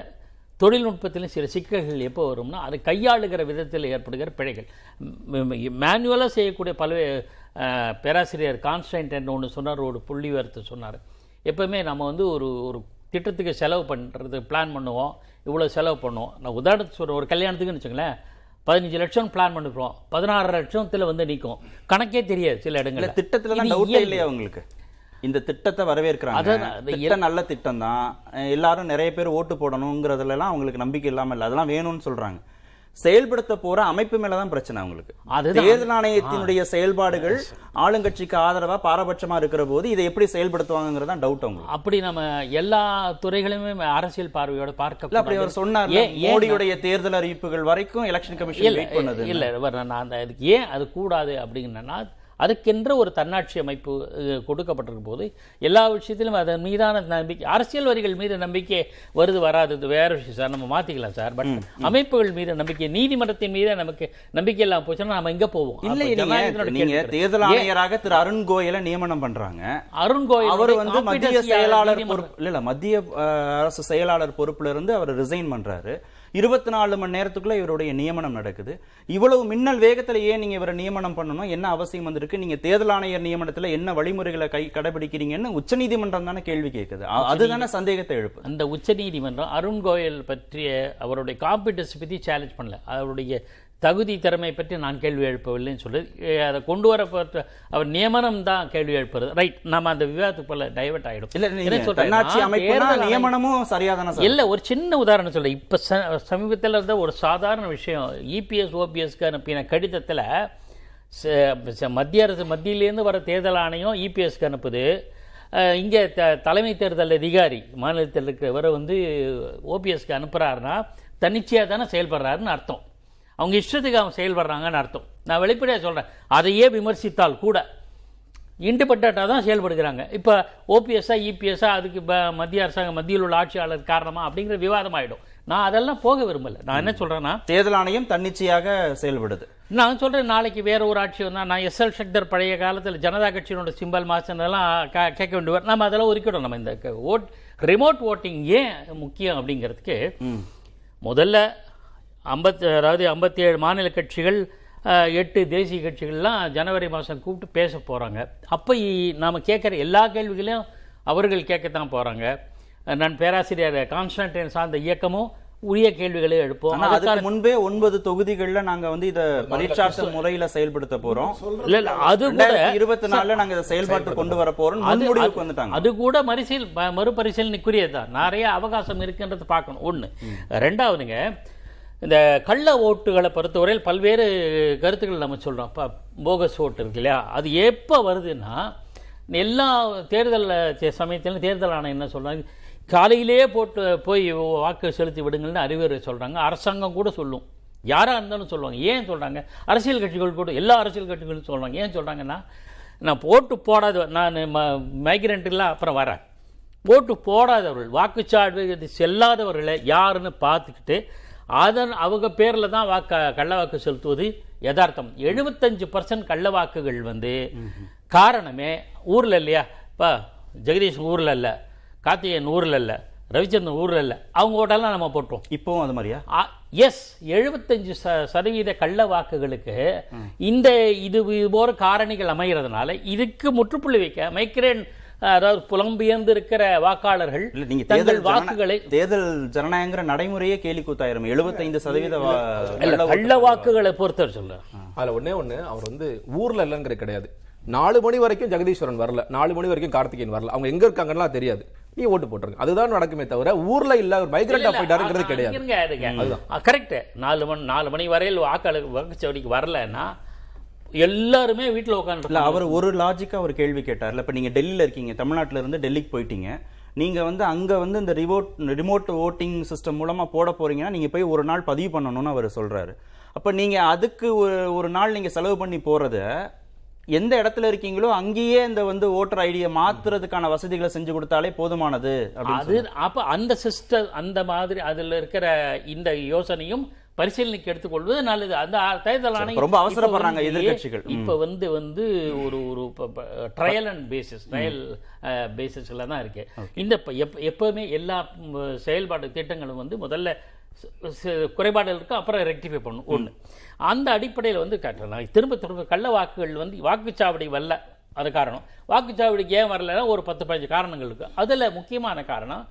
Speaker 7: தொழில்நுட்பத்தில் சில சிக்கல்கள் எப்போ வரும்னா அது கையாளுகிற விதத்தில் ஏற்படுகிற பிழைகள். மேனுவலாக செய்யக்கூடிய பல பேராசிரியர் கான்ஸ்டன்ட் ஒன்று சொன்னார் ஒரு புள்ளி வரத்து சொன்னார். எப்போவுமே நம்ம வந்து ஒரு ஒரு திட்டத்துக்கு செலவு பண்ணுறது பிளான் பண்ணுவோம் இவ்வளோ செலவு பண்ணுவோம். நான் உதாரணத்துக்கு சொல்கிறேன் ஒரு கல்யாணத்துக்குன்னு வச்சுங்களேன் பதினஞ்சு லட்சம் பிளான் பண்ணிருப்போம் பதினாறு லட்சத்தில் வந்து நிற்கும் கணக்கே தெரியாது சில இடங்கள்ல.
Speaker 3: திட்டத்துல தான்
Speaker 7: இயல்பு.
Speaker 3: இல்லையா உங்களுக்கு? இந்த திட்டத்தை வரவேற்கிறாங்க. திட்டம் நல்ல திட்டம் தான் எல்லாரும் நிறைய பேர் ஓட்டு போடணுங்கிறதுல எல்லாம் அவங்களுக்கு நம்பிக்கை இல்லாம இல்ல. அதெல்லாம் வேணும்னு சொல்றாங்க. செயல்படுத்த போற அமைப்பு மேலதான் பிரச்சனை அவங்களுக்கு. தேர்தல் ஆணையத்தினுடைய செயல்பாடுகள் ஆளுங்கட்சிக்கு ஆதரவா பாரபட்சமா இருக்கிற போது இதை எப்படி செயல்படுத்துவாங்கிறதா டவுட் அவங்களுக்கு.
Speaker 7: அப்படி நம்ம எல்லா துறைகளையுமே அரசியல் பார்வையோட பார்க்க
Speaker 3: அப்படி அவர் சொன்னார் மோடியுடைய தேர்தல் அறிவிப்புகள் வரைக்கும் எலெக்ஷன் கமிஷன்
Speaker 7: இல்ல
Speaker 3: வெயிட் பண்ணது
Speaker 7: இல்ல நான் அந்த அதுக்கு ஏன் அது கூடாது அப்படிங்கன்னா அதுக்கென்ற ஒரு தன்னாட்சி அமைப்பு கொடுக்கப்பட்டிருக்கும் போது எல்லா விஷயத்திலும் அதன் மீதான நம்பிக்கை அரசியல் வரிகள் மீது நம்பிக்கை வருது வராது வேற விஷயம் சார். நம்ம மாத்திக்கலாம் சார். பட் அமைப்புகள் மீது நம்பிக்கை நீதிமன்றத்தின் மீது நமக்கு நம்பிக்கை இல்லாம போச்சுன்னா நம்ம எங்க போவோம்?
Speaker 3: இல்ல தேர்தல் ஆணையராக திரு அருண் கோயலை நியமனம் பண்றாங்க.
Speaker 7: அருண் கோயில்
Speaker 3: அவர் வந்து மத்திய செயலாளர் பொறுப்பு இல்ல மத்திய அரசு செயலாளர் பொறுப்புல இருந்து அவர் ரிசைன் பண்றாரு. இருபத்தி நாலு மணி நேரத்துக்குள்ள இவருடைய நியமனம் நடக்குது. இவ்வளவு மின்னல் வேகத்துல ஏன் நீங்க இவரை நியமனம் பண்ணணும்? என்ன அவசியம் வந்திருக்கு? நீங்க தேர்தல் ஆணையர் நியமனத்துல என்ன வழிமுறைகளை கை கடைபிடிக்கிறீங்கன்னு உச்சநீதிமன்றம் தானே கேள்வி கேட்குது. அதுதானே சந்தேகத்தை எழுப்பு.
Speaker 7: அந்த உச்சநீதிமன்றம் அருண் கோயல் பற்றிய அவருடைய காம்பிடன்ஸ் பற்றி சேலஞ்ச் பண்ணல. அவருடைய தகுதி திறமை பற்றி நான் கேள்வி எழுப்பவில்லைன்னு சொல்லி அதை கொண்டு வரப்பட்ட அவர் நியமனம் தான் கேள்வி எழுப்புறது. ரைட் நம்ம அந்த விவாதத்துக்கு போல டைவர்ட் ஆயிடும்.
Speaker 3: இல்ல நியமனமும் சரியாதானே சார்?
Speaker 7: இல்ல ஒரு சின்ன உதாரணம் சொல்ல இப்ப சமீபத்துல இருந்த ஒரு சாதாரண விஷயம். இபிஎஸ் ஓபிஎஸ்க்கு அனுப்பின கடிதத்துல மத்திய அரசு மத்தியிலேருந்து வர தேர்தல் ஆணையம் இபிஎஸ்க்கு அனுப்புது. அஹ், இங்க த- தலைமை தேர்தல் அதிகாரி மாநிலத்தில் இருக்கிறவர் வந்து ஓபிஎஸ்க்கு அனுப்புறாருன்னா தன்னிச்சையா தானே செயல்படுறாருன்னு அர்த்தம். அவங்க இஷ்டத்துக்கு அவங்க செயல்படுறாங்கன்னு அர்த்தம். நான் வெளிப்படையா சொல்றேன். அதையே விமர்சித்தால் கூட இண்டிபெண்ட்டாக தான் செயல்படுகிறாங்க. இப்போ ஓபிஎஸ்ஸா இபிஎஸ்ஸா அதுக்கு ப- மத்திய அரசாங்கம் மத்தியில் உள்ள ஆட்சியாளர் காரணமா அப்படிங்கிற விவாதம் ஆயிடும். நான் அதெல்லாம் போக விரும்பல. நான் என்ன சொல்றேன்னா
Speaker 3: தேர்தல் ஆணையம் தன்னிச்சையாக செயல்படுது.
Speaker 7: நான் சொல்றேன் நாளைக்கு வேற ஒரு ஆட்சி வந்தா நான் எஸ்எல் சக்தர் பழைய காலத்தில் ஜனதா கட்சியினோட சிம்பல் மாசனெல்லாம் கேட்க வேண்டியவர் நம்ம அதெல்லாம் ஒதுக்கிடும் நம்ம இந்த ஓட் ரிமோட் ஓட்டிங் ஏன் முக்கியம் அப்படிங்கிறதுக்கு முதல்ல ஐம்பத்தி அதாவது ஐம்பத்தி ஏழு மாநில கட்சிகள் எட்டு தேசிய கட்சிகள்லாம் ஜனவரி மாதம் கூப்பிட்டு பேச போகிறாங்க அப்போ நாம் கேட்குற எல்லா கேள்விகளையும் அவர்கள் கேட்கத்தான் போகிறாங்க நான் பேராசிரியர் கான்ஸ்டன்டைன் சார்ந்த இயக்கமும் உரிய கேள்விகளை எழுப்போம்.
Speaker 3: ஆனா அதுக்கு முன்பே ஒன்பது தொகுதிகள்ல நாங்க வந்து இத பரீட்சார்த்த முறையில செயல்படுத்த போறோம்.
Speaker 7: இல்ல இல்ல அது கூட
Speaker 3: இருபத்தி நாலுல நாங்க இதை செயல்பாட்டு கொண்டு வர போறோம்.
Speaker 7: அது-
Speaker 3: முன்முடிவுக்கு
Speaker 7: அது-
Speaker 3: வந்துட்டாங்க.
Speaker 7: அது கூட மறுசீல் ம- மறுபரிசீலனைக்குரியது தான் நிறைய அவகாசம் இருக்குன்றது பார்க்கணும். ஒண்ணு. ரெண்டாவதுங்க இந்த கள்ள ஓட்டுகளை பொறுத்தவரையில் பல்வேறு கருத்துக்கள் நம்ம சொல்கிறோம் இப்போ போகஸ் ஓட்டு இருக்கு இல்லையா? அது எப்போ வருதுன்னா எல்லா தேர்தல் சமயத்திலும் தேர்தல் ஆணையம் என்ன சொல்கிறாங்க காலையிலேயே போட்டு போய் வாக்கு செலுத்தி விடுங்கள்னு அறிவுரை சொல்கிறாங்க அரசாங்கம் கூட சொல்லும். யாராக இருந்தாலும் சொல்லுவாங்க. ஏன் சொல்கிறாங்க அரசியல் கட்சிகள் கூட எல்லா அரசியல் கட்சிகளும் சொல்கிறாங்க ஏன் சொல்கிறாங்கன்னா நான் போட்டு போடாத நான் ம மைக்ரெண்ட்டுலாம் அப்புறம் வரேன். ஓட்டு போடாதவர்கள் வாக்குச்சாடு செல்லாதவர்களை யாருன்னு பார்த்துக்கிட்டு அதன் அவங்க பேரில் தான் வாக்க கள்ள வாக்கு செலுத்துவது யதார்த்தம். எழுபத்தஞ்சு பர்சன்ட் கள்ள வாக்குகள் வந்து காரணமே ஊரில் இல்லையா? இப்போ ஜெகதீஷ் ஊரில் இல்லை கார்த்திகேயன் ஊரில் இல்லை ரவிச்சந்திரன் ஊரில் இல்லை அவங்க ஓட்டெல்லாம் நம்ம போட்டோம்
Speaker 3: இப்பவும் அது மாதிரியா?
Speaker 7: எஸ் எழுபத்தஞ்சு சதவீத கள்ள வாக்குகளுக்கு இந்த இது இது போற காரணிகள் அமைகிறதுனால இதுக்கு முற்றுப்புள்ளி வைக்க மைக்ரேன் அதாவது புலம்பெயர்ந்து இருக்கிற வாக்காளர்கள்
Speaker 3: இல்ல நீங்க தேர்தல்
Speaker 7: வாக்குகளை
Speaker 3: தேர்தல் ஜனநாயகங்கிற நடைமுறையே கேலி கூத்தாயிரும். எழுபத்தைந்து சதவீத கள்ள
Speaker 7: வாக்குகளை பொறுத்தவரை சொல்றேன்.
Speaker 6: அதுல ஒண்ணே ஒண்ணு அவர் வந்து ஊர்ல இல்லைங்கிறது கிடையாது. நாலு மணி வரைக்கும் ஜெகதீஸ்வரன் வரல. நாலு மணி வரைக்கும் கார்த்திகேயன் வரல. அவங்க எங்க இருக்காங்கன்னா தெரியாது. நீ ஓட்டு போட்டுருங்க அதுதான் நடக்குமே தவிர ஊர்ல இல்ல ஒரு மைக்ரேட் போயிட்டாருங்கிறது கிடையாது.
Speaker 7: கரெக்ட் நாலு மணி நாலு மணி வரையில் வாக்காளர் வாக்குச்சாவடிக்கு வரலன்னா எல்லாருமே வீட்டுல
Speaker 3: இல்ல
Speaker 7: உட்காந்து
Speaker 3: அவர் ஒரு லாஜிக்கா ஒரு கேள்வி கேட்டார்ல. இப்ப நீங்க டெல்லியில இருக்கீங்க தமிழ்நாட்டுல இருந்து டெல்லிக்கு போயிட்டீங்க. நீங்க வந்து அங்க வந்து இந்த ரிமோட் ரிமோட் ஓட்டிங் சிஸ்டம் மூலமா போட போறீங்கன்னா நீங்க போய் ஒரு நாள் பதிவு பண்ணணும்னு அவர் சொல்றாரு. அப்ப நீங்க அதுக்கு ஒரு ஒரு நாள் நீங்க செலவு பண்ணி போறத எந்த இடத்துல இருக்கீங்களோ அங்கேயே இந்த வந்து ஓட்டர் ஐடியை மாத்துறதுக்கான வசதிகளை செஞ்சு கொடுத்தாலே போதுமானது
Speaker 7: அது அப்ப அந்த சிஸ்டம் அந்த மாதிரி அதுல இருக்கிற இந்த யோசனையும் பரிசீலனைக்கு எடுத்துக்கொள்வது நல்லது. அந்த தேர்தல் ஆணையம்
Speaker 3: ரொம்ப அவசரப்படுறாங்க. ம்.
Speaker 7: இப்ப வந்து வந்து ஒரு ஒரு ட்ரையல் அண்ட் பேசிஸ் ட்ரையல் பேசிஸ்ல தான் இருக்கு. இந்த எப்பவுமே எல்லா செயல்பாடு திட்டங்களும் வந்து முதல்ல குறைபாடுகள் இருக்கு அப்புறம் ரெக்டிஃபை பண்ணும். ஒண்ணு. அந்த அடிப்படையில் வந்து காட்டுறேன் திரும்ப திரும்ப கள்ள வாக்குகள் வந்து வாக்குச்சாவடி வரல. அது காரணம். வாக்குச்சாவடிக்கு ஏன் வரலன்னா ஒரு பத்து பதினஞ்சு காரணங்கள் இருக்கு. அதுல முக்கியமான காரணம்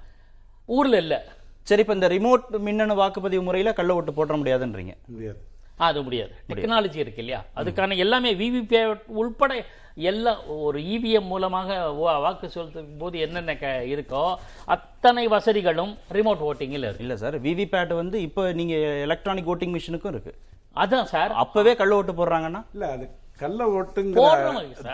Speaker 7: ஊர்ல இல்ல.
Speaker 3: சரி இப்ப இந்த ரிமோட் மின்னணு வாக்குப்பதிவு முறையில கள்ள ஓட்டு போட முடியாதுன்றீங்க.
Speaker 5: முடியாது.
Speaker 7: அது முடியாது. டெக்னாலஜி இருக்கு இல்லையா? அதுக்கான எல்லாமே விவிபி உள்பட எல்லாம் ஒரு இவிஎம் மூலமாக வா- வாக்கு செலுத்தும் போது என்னென்ன க- இருக்கோ அத்தனை வசதிகளும் ரிமோட் ஓட்டிங்கில் இருக்கு.
Speaker 3: இல்ல சார் விவிபேட் வந்து இப்போ நீங்க எலக்ட்ரானிக் ஓட்டிங் மிஷினுக்கும் இருக்கு.
Speaker 7: அதான் சார்.
Speaker 3: அப்பவே கள்ள ஓட்டு போடுறாங்கன்னா?
Speaker 5: இல்ல அது கள்ள ஓட்டுங்கிற.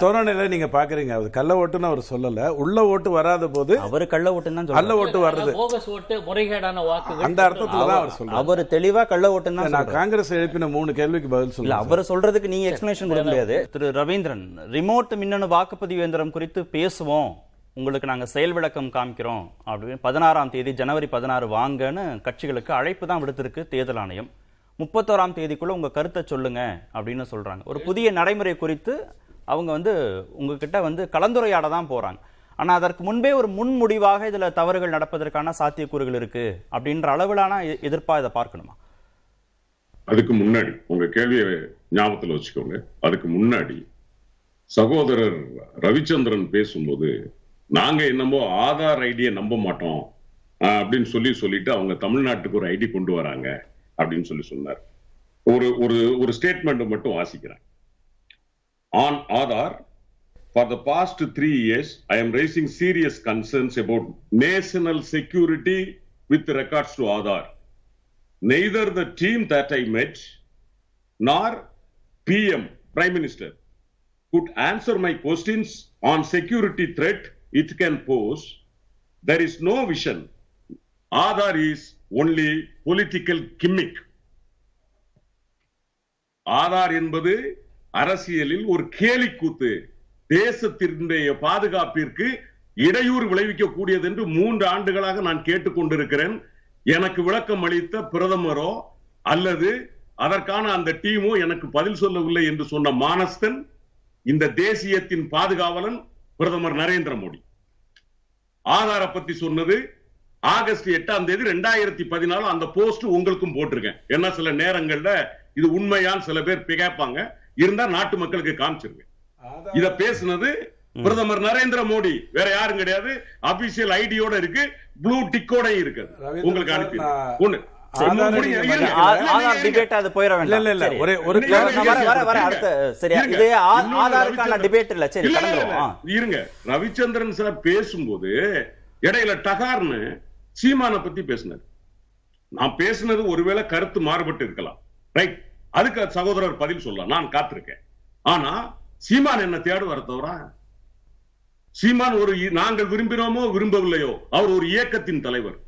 Speaker 5: தோரணையில நீங்க பாக்குறீங்க. அது கள்ள ஓட்டுன்னு அவர் சொல்லல. உள்ள ஓட்டு வராத போது
Speaker 3: அவரு கள்ள ஓட்டுன்னு தான்
Speaker 5: கள்ள ஓட்டு வர்றது.
Speaker 7: போகஸ் ஓட்டு முறைகேடான வாக்குகள்
Speaker 5: அந்த அர்த்தத்துல தான் அவர் சொல்றாரு.
Speaker 3: அவர் தெளிவா கள்ள ஓட்டுன்னு தான்
Speaker 5: நான். காங்கிரஸ் எழுப்பின மூணு கேள்விக்கு பதில்
Speaker 3: இல்ல
Speaker 5: சொல்ல
Speaker 3: அவர் சொல்றதுக்கு நீங்க எக்ஸ்பிளனேஷன் கொடுக்க முடியாது. திரு ரவீந்திரன் ரிமோட் மின்னணு வாக்குப்பதிவு இயந்திரம் குறித்து பேசுவோம். உங்களுக்கு நாங்க செயல் விளக்கம் காமிக்கிறோம். அப்படின்னு பதினாறாம் தேதி ஜனவரி பதினாறு வாங்கன்னு கட்சிகளுக்கு அழைப்பு தான் விடுத்திருக்கு தேர்தல் ஆணையம். முப்பத்தோராம் தேதிக்குள்ள உங்க கருத்தை சொல்லுங்க அப்படின்னு சொல்றாங்க. ஒரு புதிய நடைமுறை குறித்து அவங்க வந்து உங்ககிட்ட வந்து கலந்துரையாட தான் போறாங்க. ஆனா அதற்கு முன்பே ஒரு முன்முடிவாக இதுல தவறுகள் நடப்பதற்கான சாத்தியக்கூறுகள் இருக்கு அப்படின்ற அளவிலான எ- எதிர்ப்பா இதை பார்க்கணுமா?
Speaker 4: அதுக்கு முன்னாடி உங்க கேள்வியை ஞாபகத்துல வச்சுக்கோங்க. அதுக்கு முன்னாடி சகோதரர் ரவிச்சந்திரன் பேசும்போது நாங்க என்னமோ ஆதார் ஐடியை நம்ப மாட்டோம் அப்படின்னு சொல்லி சொல்லிட்டு அவங்க தமிழ்நாட்டுக்கு ஒரு ஐடி கொண்டு வராங்க. அப்படின்னு சொல்லி சொன்னார் ஒரு ஒரு ஒரு ஸ்டேட்மெண்ட் மட்டும் வாசிக்கிறேன் on Aadhaar for the past three years I am raising serious concerns about national security with records to Aadhaar neither the team that I met nor PM, Prime Minister, could answer my questions on security threat it can pose. There is no vision. Aadhaar is only political gimmick Aadhaar என்பது அரசியலில் ஒரு கேலிக்கூத்து. தேசத்தினுடைய பாதுகாப்பிற்கு இடையூறு விளைவிக்கக்கூடியது என்று மூன்று ஆண்டுகளாக நான் கேட்டுக்கொண்டிருக்கிறேன். எனக்கு விளக்கம் அளித்த பிரதமரோ அல்லது அதற்கான அந்த டீமோ எனக்கு பதில் சொல்லவில்லை என்று சொன்ன மானஸ்தன் இந்த தேசியத்தின் பாதுகாவலன் பிரதமர் நரேந்திர மோடி. ஆதார பத்தி சொன்னது ஆகஸ்ட் எட்டாம் தேதி ரெண்டாயிரத்தி பதினாலு அந்த போஸ்ட் உங்களுக்கும் போட்டிருக்கேன். ஏன்னா சில நேரங்கள்ல இது உண்மையான்னு சில பேர் கேட்பாங்க. இருந்தா நாட்டு மக்களுக்கு காமிச்சிருங்க. இத பேசுனது பிரதமர் நரேந்திர மோடி. வேற யாரும் கிடையாது. அபிஷியல் ஐடியோட இருக்கு. ப்ளூ டிக்கோட இருக்கு உங்களுக்கு அனுப்பி ஒண்ணு. இருங்க. ரவிச்சந்திரன்.
Speaker 3: சார்
Speaker 4: பேசும்போது இடையில டகார்னு சீமான பத்தி பேசினார். நான் பேசினது ஒருவேளை கருத்து மாறுபட்டு இருக்கலாம். ரைட் அதுக்கு சகோதரர் பதில் சொல்லலாம். நான் காத்திருக்கேன். ஆனா சீமான் என்ன தேடுவார் தவிர சீமான் ஒரு நாங்கள் விரும்பினோமோ விரும்பவில்லையோ அவர் ஒரு இயக்கத்தின் தலைவர்.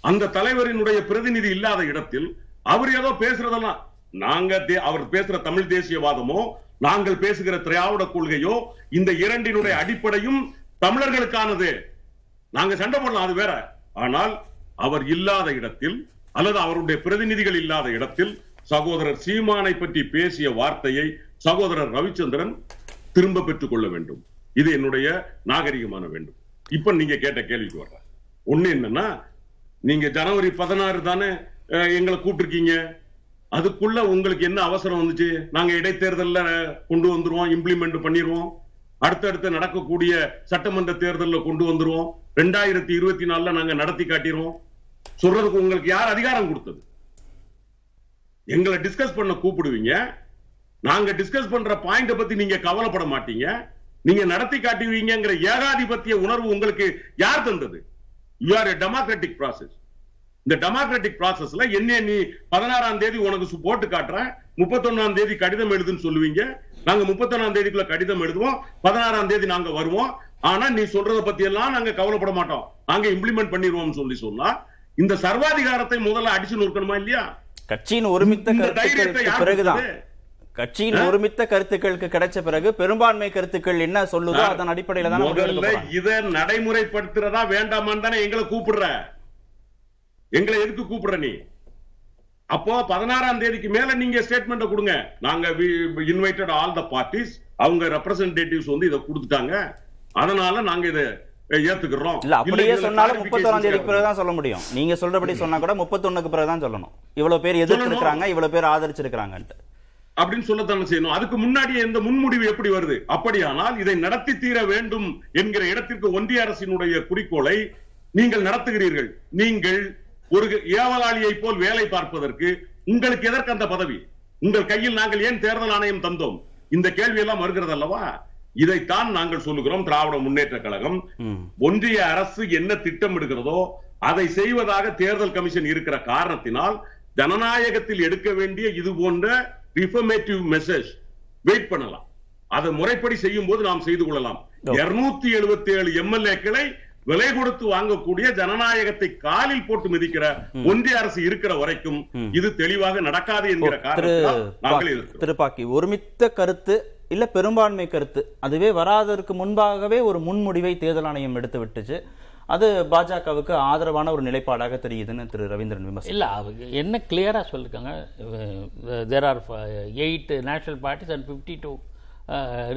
Speaker 4: அந்த தலைவரினுடைய பிரதிநிதி இல்லாத இடத்தில் அவர் ஏதோ பேசுறதெல்லாம் நாங்க தே- அவர் பேசுற தமிழ் தேசியவாதமோ நாங்கள் பேசுகிற திராவிட கொள்கையோ இந்த இரண்டினுடைய அடிப்படையும் தமிழர்களுக்கானது. நாங்க சண்டை போடலாம் அது வேற. ஆனால் அவர் இல்லாத இடத்தில் அல்லது அவருடைய பிரதிநிதிகள் இல்லாத இடத்தில் சகோதரர் சீமானை பற்றி பேசிய வார்த்தையை சகோதரர் ரவிச்சந்திரன் திரும்ப பெற்றுக் கொள்ள வேண்டும். இது என்னுடைய நாகரிகமான வேண்டும். இப்ப நீங்க கேட்ட கேள்விக்கு வர்ற. ஒண்ணு என்னன்னா நீங்க ஜனவரி பதினாறு தானே எங்களை கூப்பிட்டுருக்கீங்க. அதுக்குள்ள உங்களுக்கு என்ன அவசரம் வந்துச்சு? நாங்க இடைத்தேர்தல்ல கொண்டு வந்துருவோம் இம்ப்ளிமெண்ட் பண்ணிடுவோம் அடுத்தடுத்து நடக்கக்கூடிய சட்டமன்ற தேர்தலில் கொண்டு வந்துருவோம். ரெண்டாயிரத்தி இருபத்தி நாலுல நாங்க நடத்தி காட்டிடுவோம் சொல்றதுக்கு உங்களுக்கு யார் அதிகாரம் கொடுத்தது? எங்களை டிஸ்கஸ் பண்ண கூப்பிடுவீங்க. நாங்க டிஸ்கஸ் பண்ற பாயிண்ட பத்தி நீங்க கவலைப்பட மாட்டீங்க. நீங்க நடத்தி காட்டுவீங்கிற ஏகாதிபத்திய உணர்வு உங்களுக்கு யார் தந்தது? You are a democratic process இந்த டெமோக்ராட்டிக் ப்ராசஸ்ல என்ன நீ பதினாறாம் தேதி உனக்கு போட்டு காட்டுறேன். முப்பத்தொன்னாம் தேதி கடிதம் எழுதுன்னு சொல்லுவீங்க. நாங்க முப்பத்தொன்னாம் தேதிக்குள்ள கடிதம் எழுதுவோம். பதினாறாம் தேதி நாங்க வருவோம். ஆனா நீ சொல்றத பத்தி எல்லாம் நாங்க கவலைப்பட மாட்டோம். நாங்க இம்ப்ளிமெண்ட் பண்ணிடுவோம் சொல்லி சொன்னா இந்த சர்வாதிகாரத்தை முதல்ல அடிச்சு நொறுக்கணுமா இல்லையா?
Speaker 3: கட்சியின் ஒருமித்த கருத்துக்களுக்கு பிறகுதான்? கட்சியின் ஒருமித்த கருத்துக்களுக்கு கிடைச்ச பிறகு பெரும்பான்மை கருத்துக்கள் என்ன சொல்லுதோ அதன் அடிப்படையில தான்
Speaker 4: முதல்ல இத நடைமுறைப்படுத்துறதா வேண்டாமான்னு தானே எங்களை கூப்பிடுற. எங்களை எதுக்கு கூப்பிடுற நீ? அப்போ பதினாறாம் தேதிக்கு மேல நீங்க ஸ்டேட்மெண்ட் கொடுங்க. நாங்க இன்வைட்டட் ஆல் த பார்ட்டிஸ் அவங்க ரெப்ரசன்டேட்டிவ்ஸ் வந்து இதை கொடுத்துட்டாங்க. அதனால நாங்க இதை ஏத்துக்கிறோம்.
Speaker 3: இல்ல அப்படியே சொன்னாலும் முப்பத்தோராம் தேதிக்கு. பிறகு தான் சொல்ல முடியும். நீங்க சொல்றபடி சொன்னா கூட முப்பத்தொன்னுக்கு பிறகு தான் சொல்லணும். இவ்வளவு பேர் எதிர்த்து
Speaker 4: சொல்லணும்.
Speaker 3: இருக்காங்க இவ்வளவு பேர் ஆதரிச்சிருக்காங்கன்ட்டு
Speaker 4: அப்படின்னு சொல்லத்தானே செய்யணும். அதுக்கு முன்னாடியே இந்த முன்முடிவு எப்படி வருது? அப்படியானால் இதை நடத்தி தீர வேண்டும் என்கிற இடத்திற்கு ஒன்றிய அரசினுடைய குறிக்கோளை நீங்கள் நடத்துகிறீர்கள். நீங்கள் ஒரு ஏவலாளியை போல் வேலை பார்ப்பதற்கு உங்களுக்கு எதற்கு அந்த பதவி? உங்கள் கையில் நாங்கள் ஏன் தேர்தல் ஆணையம் தந்தோம்? இந்த கேள்வி எல்லாம் வருகிறது அல்லவா இதைத்தான் நாங்கள் சொல்லுகிறோம் திராவிட முன்னேற்ற கழகம். ஒன்றிய அரசு என்ன திட்டமிடுகிறதோ அதை செய்வதாக தேர்தல் கமிஷன் இருக்கிற காரணத்தினால் ஜனநாயகத்தில் எடுக்க வேண்டிய இது போன்ற ரிஃபர்மேட்டிவ் மெசேஜ் வெயிட் பண்ணலாம். அதை முறைப்படி செய்யும் போது நாம் செய்து கொள்ளலாம். இருநூத்தி எழுபத்தி ஏழு எம்எல்ஏக்களை விலை கொடுத்து வாங்கக்கூடிய ஜனநாயகத்தை காலில் போட்டு மிதிக்கிற ஒன்றிய அரசு இருக்கிற வரைக்கும் இது தெளிவாக நடக்காது என்கிற காரணத்தினால் நாங்கள்
Speaker 3: பா-
Speaker 4: எதிர்க்கிறோம்.
Speaker 3: திரு பாக்கி ஒருமித்த கருத்து இல்லை பெரும்பான்மை கருத்து. அதுவே வராததற்கு முன்பாகவே ஒரு முன்முடிவை தேர்தல் ஆணையம் எடுத்து விட்டுச்சு அது பாஜகவுக்கு ஆதரவான ஒரு நிலைப்பாடாக தெரியுதுன்னு திரு ரவீந்திரன் விமர்சனம்
Speaker 7: இல்லை அவங்க என்ன கிளியராக சொல்லியிருக்காங்க there are eight national parties and fifty two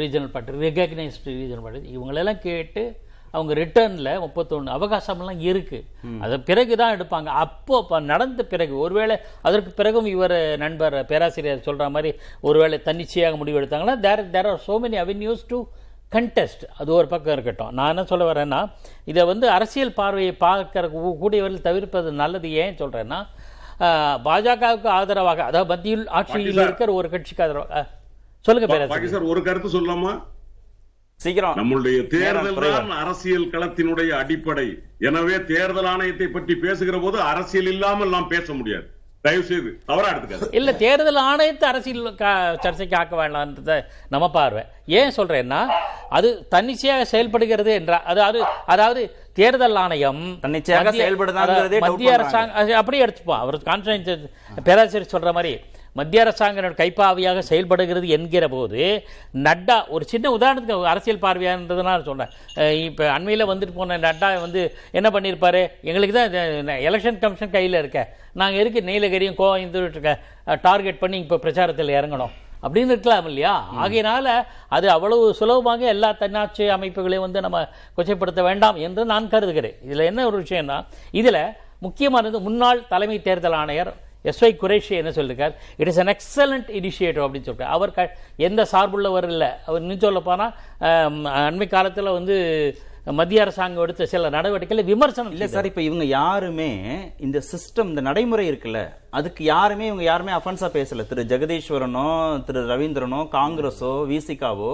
Speaker 7: regional party recognised regional party இவங்களெல்லாம் கேட்டு அவங்க ரிட்டர்னில் முப்பத்தொன்று அவகாசம்லாம் இருக்கு. அது பிறகு தான் எடுப்பாங்க. அப்போ நடந்த பிறகு ஒருவேளை அதற்கு பிறகும் இவர் நண்பர் பேராசிரியர் சொல்ற மாதிரி ஒருவேளை தன்னிச்சையாக முடிவு எடுத்தாங்கன்னா there there are so many avenues to contest அது ஒரு பக்கம் இருக்கட்டும். நான் என்ன சொல்ல வரேன்னா இதை வந்து அரசியல் பார்வையை பார்க்கிற கூடியவர்கள் தவிர்ப்பது நல்லது ஏன் சொல்றேன்னா ஆஹ், பாஜகவுக்கு ஆதரவாக அதாவது மத்தியில் ஆட்சியில். இருக்கிற ஒரு கட்சிக்கு ஆதரவாக சொல்லுங்க பேராசிரியர்.
Speaker 4: சார் ஒரு கருத்து சொல்லலாமா?
Speaker 3: சீக்கிரம்.
Speaker 4: நம்முடைய
Speaker 3: நேரம்
Speaker 4: தேர்தல் தான் அரசியல் களத்தினுடைய அடிப்படை. எனவே தேர்தல் ஆணையத்தை பற்றி பேசுகிற போது அரசியல் இல்லாமல் நாம் பேச முடியாது. தயவு செய்து தவறா எடுத்துக்காது
Speaker 7: இல்ல தேர்தல் ஆணையத்தை அரசியல் சர்ச்சைக்கு ஆக்க வேண்டாம்ன்றத நம்ம பார்வை. ஏன் சொல்றேன்னா அது தன்னிச்சையாக செயல்படுகிறது என்ற அதாவது அதாவது தேர்தல் ஆணையம்
Speaker 3: தன்னிச்சையாக
Speaker 7: மத்திய-
Speaker 3: செயல்படுதாங்கிறதே
Speaker 7: மத்திய. அரசாங்கம் அப்படியே எடுத்துப்போம். அவர் கான்ஃபரன்ஸ் பேராசிரியர் சொல்ற மாதிரி மத்திய அரசாங்க கைப்பாவியாக செயல்படுகிறது என்கிற போது நட்டா ஒரு சின்ன உதாரணத்துக்கு அரசியல் பார்வையான்றதுனால அஹ் இப்ப அண்மையில வந்துட்டு போன நட்டா வந்து என்ன பண்ணியிருப்பாரு எங்களுக்கு தான் எலெக்ஷன் கமிஷன் கையில இருக்க. நாங்க எதுக்கு நீலகிரியும் கோயம்புத்தூர் இருக்க? டார்கெட் பண்ணி இப்ப பிரச்சாரத்தில் இறங்கணும். அப்படின்னு இருக்கலாம் இல்லையா? ஆகையினால அது அவ்வளவு சுலபமாக எல்லா தன்னாட்சி அமைப்புகளையும் வந்து நம்ம கொச்சைப்படுத்த வேண்டாம் என்று நான் கருதுகிறேன். இதுல என்ன ஒரு விஷயம்னா இதுல முக்கியமானது முன்னாள் தலைமை தேர்தல் ஆணையர் எஸ் ஒய் குரேஷி என்ன சொல்லியிருக்கார் it is an excellent initiative அப்படின்னு சொல்லிட்டு. அவர் க எந்த சார்புள்ளவர் இல்லை. அவர் இன்னும் சொல்ல போனால் அண்மை காலத்தில் வந்து மத்திய அரசாங்கம் எடுத்த சில நடவடிக்கைகளை விமர்சனம்
Speaker 3: இல்ல சார் இப்ப இவங்க யாருமே இந்த சிஸ்டம் இந்த நடைமுறை இருக்குல்ல அதுக்கு யாருமே இவங்க யாருமே அஃபென்ஸா பேசல. திரு ஜெகதீஸ்வரனோ திரு ரவீந்திரனோ காங்கிரஸோ விசிகாவோ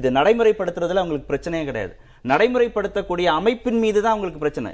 Speaker 3: இது நடைமுறைப்படுத்துறதுல அவங்களுக்கு பிரச்சனையே கிடையாது. நடைமுறைப்படுத்தக்கூடிய அமைப்பின் மீது தான் அவங்களுக்கு பிரச்சனை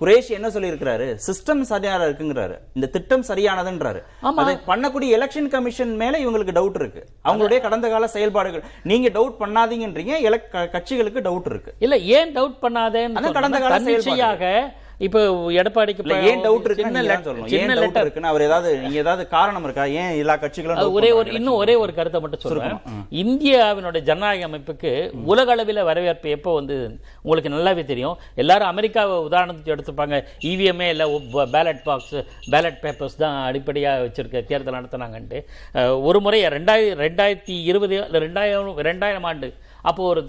Speaker 3: குரேஷ் என்ன சொல்லியிருக்கிறாரு? சிஸ்டம் சரியா இருக்குங்கிறாரு. இந்த திட்டம் சரியானதுன்றாரு. அதை பண்ணக்கூடிய எலெக்ஷன் கமிஷன் மேல இவங்களுக்கு டவுட் இருக்கு. அவங்களுடைய கடந்த கால செயல்பாடுகள். நீங்க டவுட் பண்ணாதீங்கன்றீங்க கட்சிகளுக்கு டவுட் இருக்கு.
Speaker 7: இல்ல ஏன் டவுட்
Speaker 3: அதான் கடந்த கால செயல்பாடு.
Speaker 7: இப்போ எடப்பாடிக்கு
Speaker 3: ஏன் டவுட் இருக்கு
Speaker 7: சின்ன
Speaker 3: சொல்லணும்.
Speaker 7: சின்ன லெட்டர்.
Speaker 3: இருக்குன்னு அவர் ஏதாவது நீங்க ஏதாவது காரணம் இருக்கா? ஏன் எல்லா கட்சிகளும்
Speaker 7: ஒரே ஒரு இன்னும் ஒரே ஒரு கருத்தை மட்டும் சொல்றேன். இந்தியாவினுடைய ஜனநாயக அமைப்புக்கு உலக அளவில் வரவேற்பு எப்போ வந்து உங்களுக்கு நல்லாவே தெரியும். எல்லாரும் அமெரிக்காவை உதாரணத்துக்கு எடுத்துப்பாங்க. இவிஎம்ஏ இல்லை பேலட் பாக்ஸ் பேலட் பேப்பர்ஸ் தான் அடிப்படையாக வச்சிருக்க தேர்தல் நடத்தினாங்கன்ட்டு. ஒரு முறை ரெண்டாயிரம் ரெண்டாயிரத்தி இருபது இல்லை ரெண்டாயிரம் ரெண்டாயிரம் ஆண்டு அப்போ ஒரு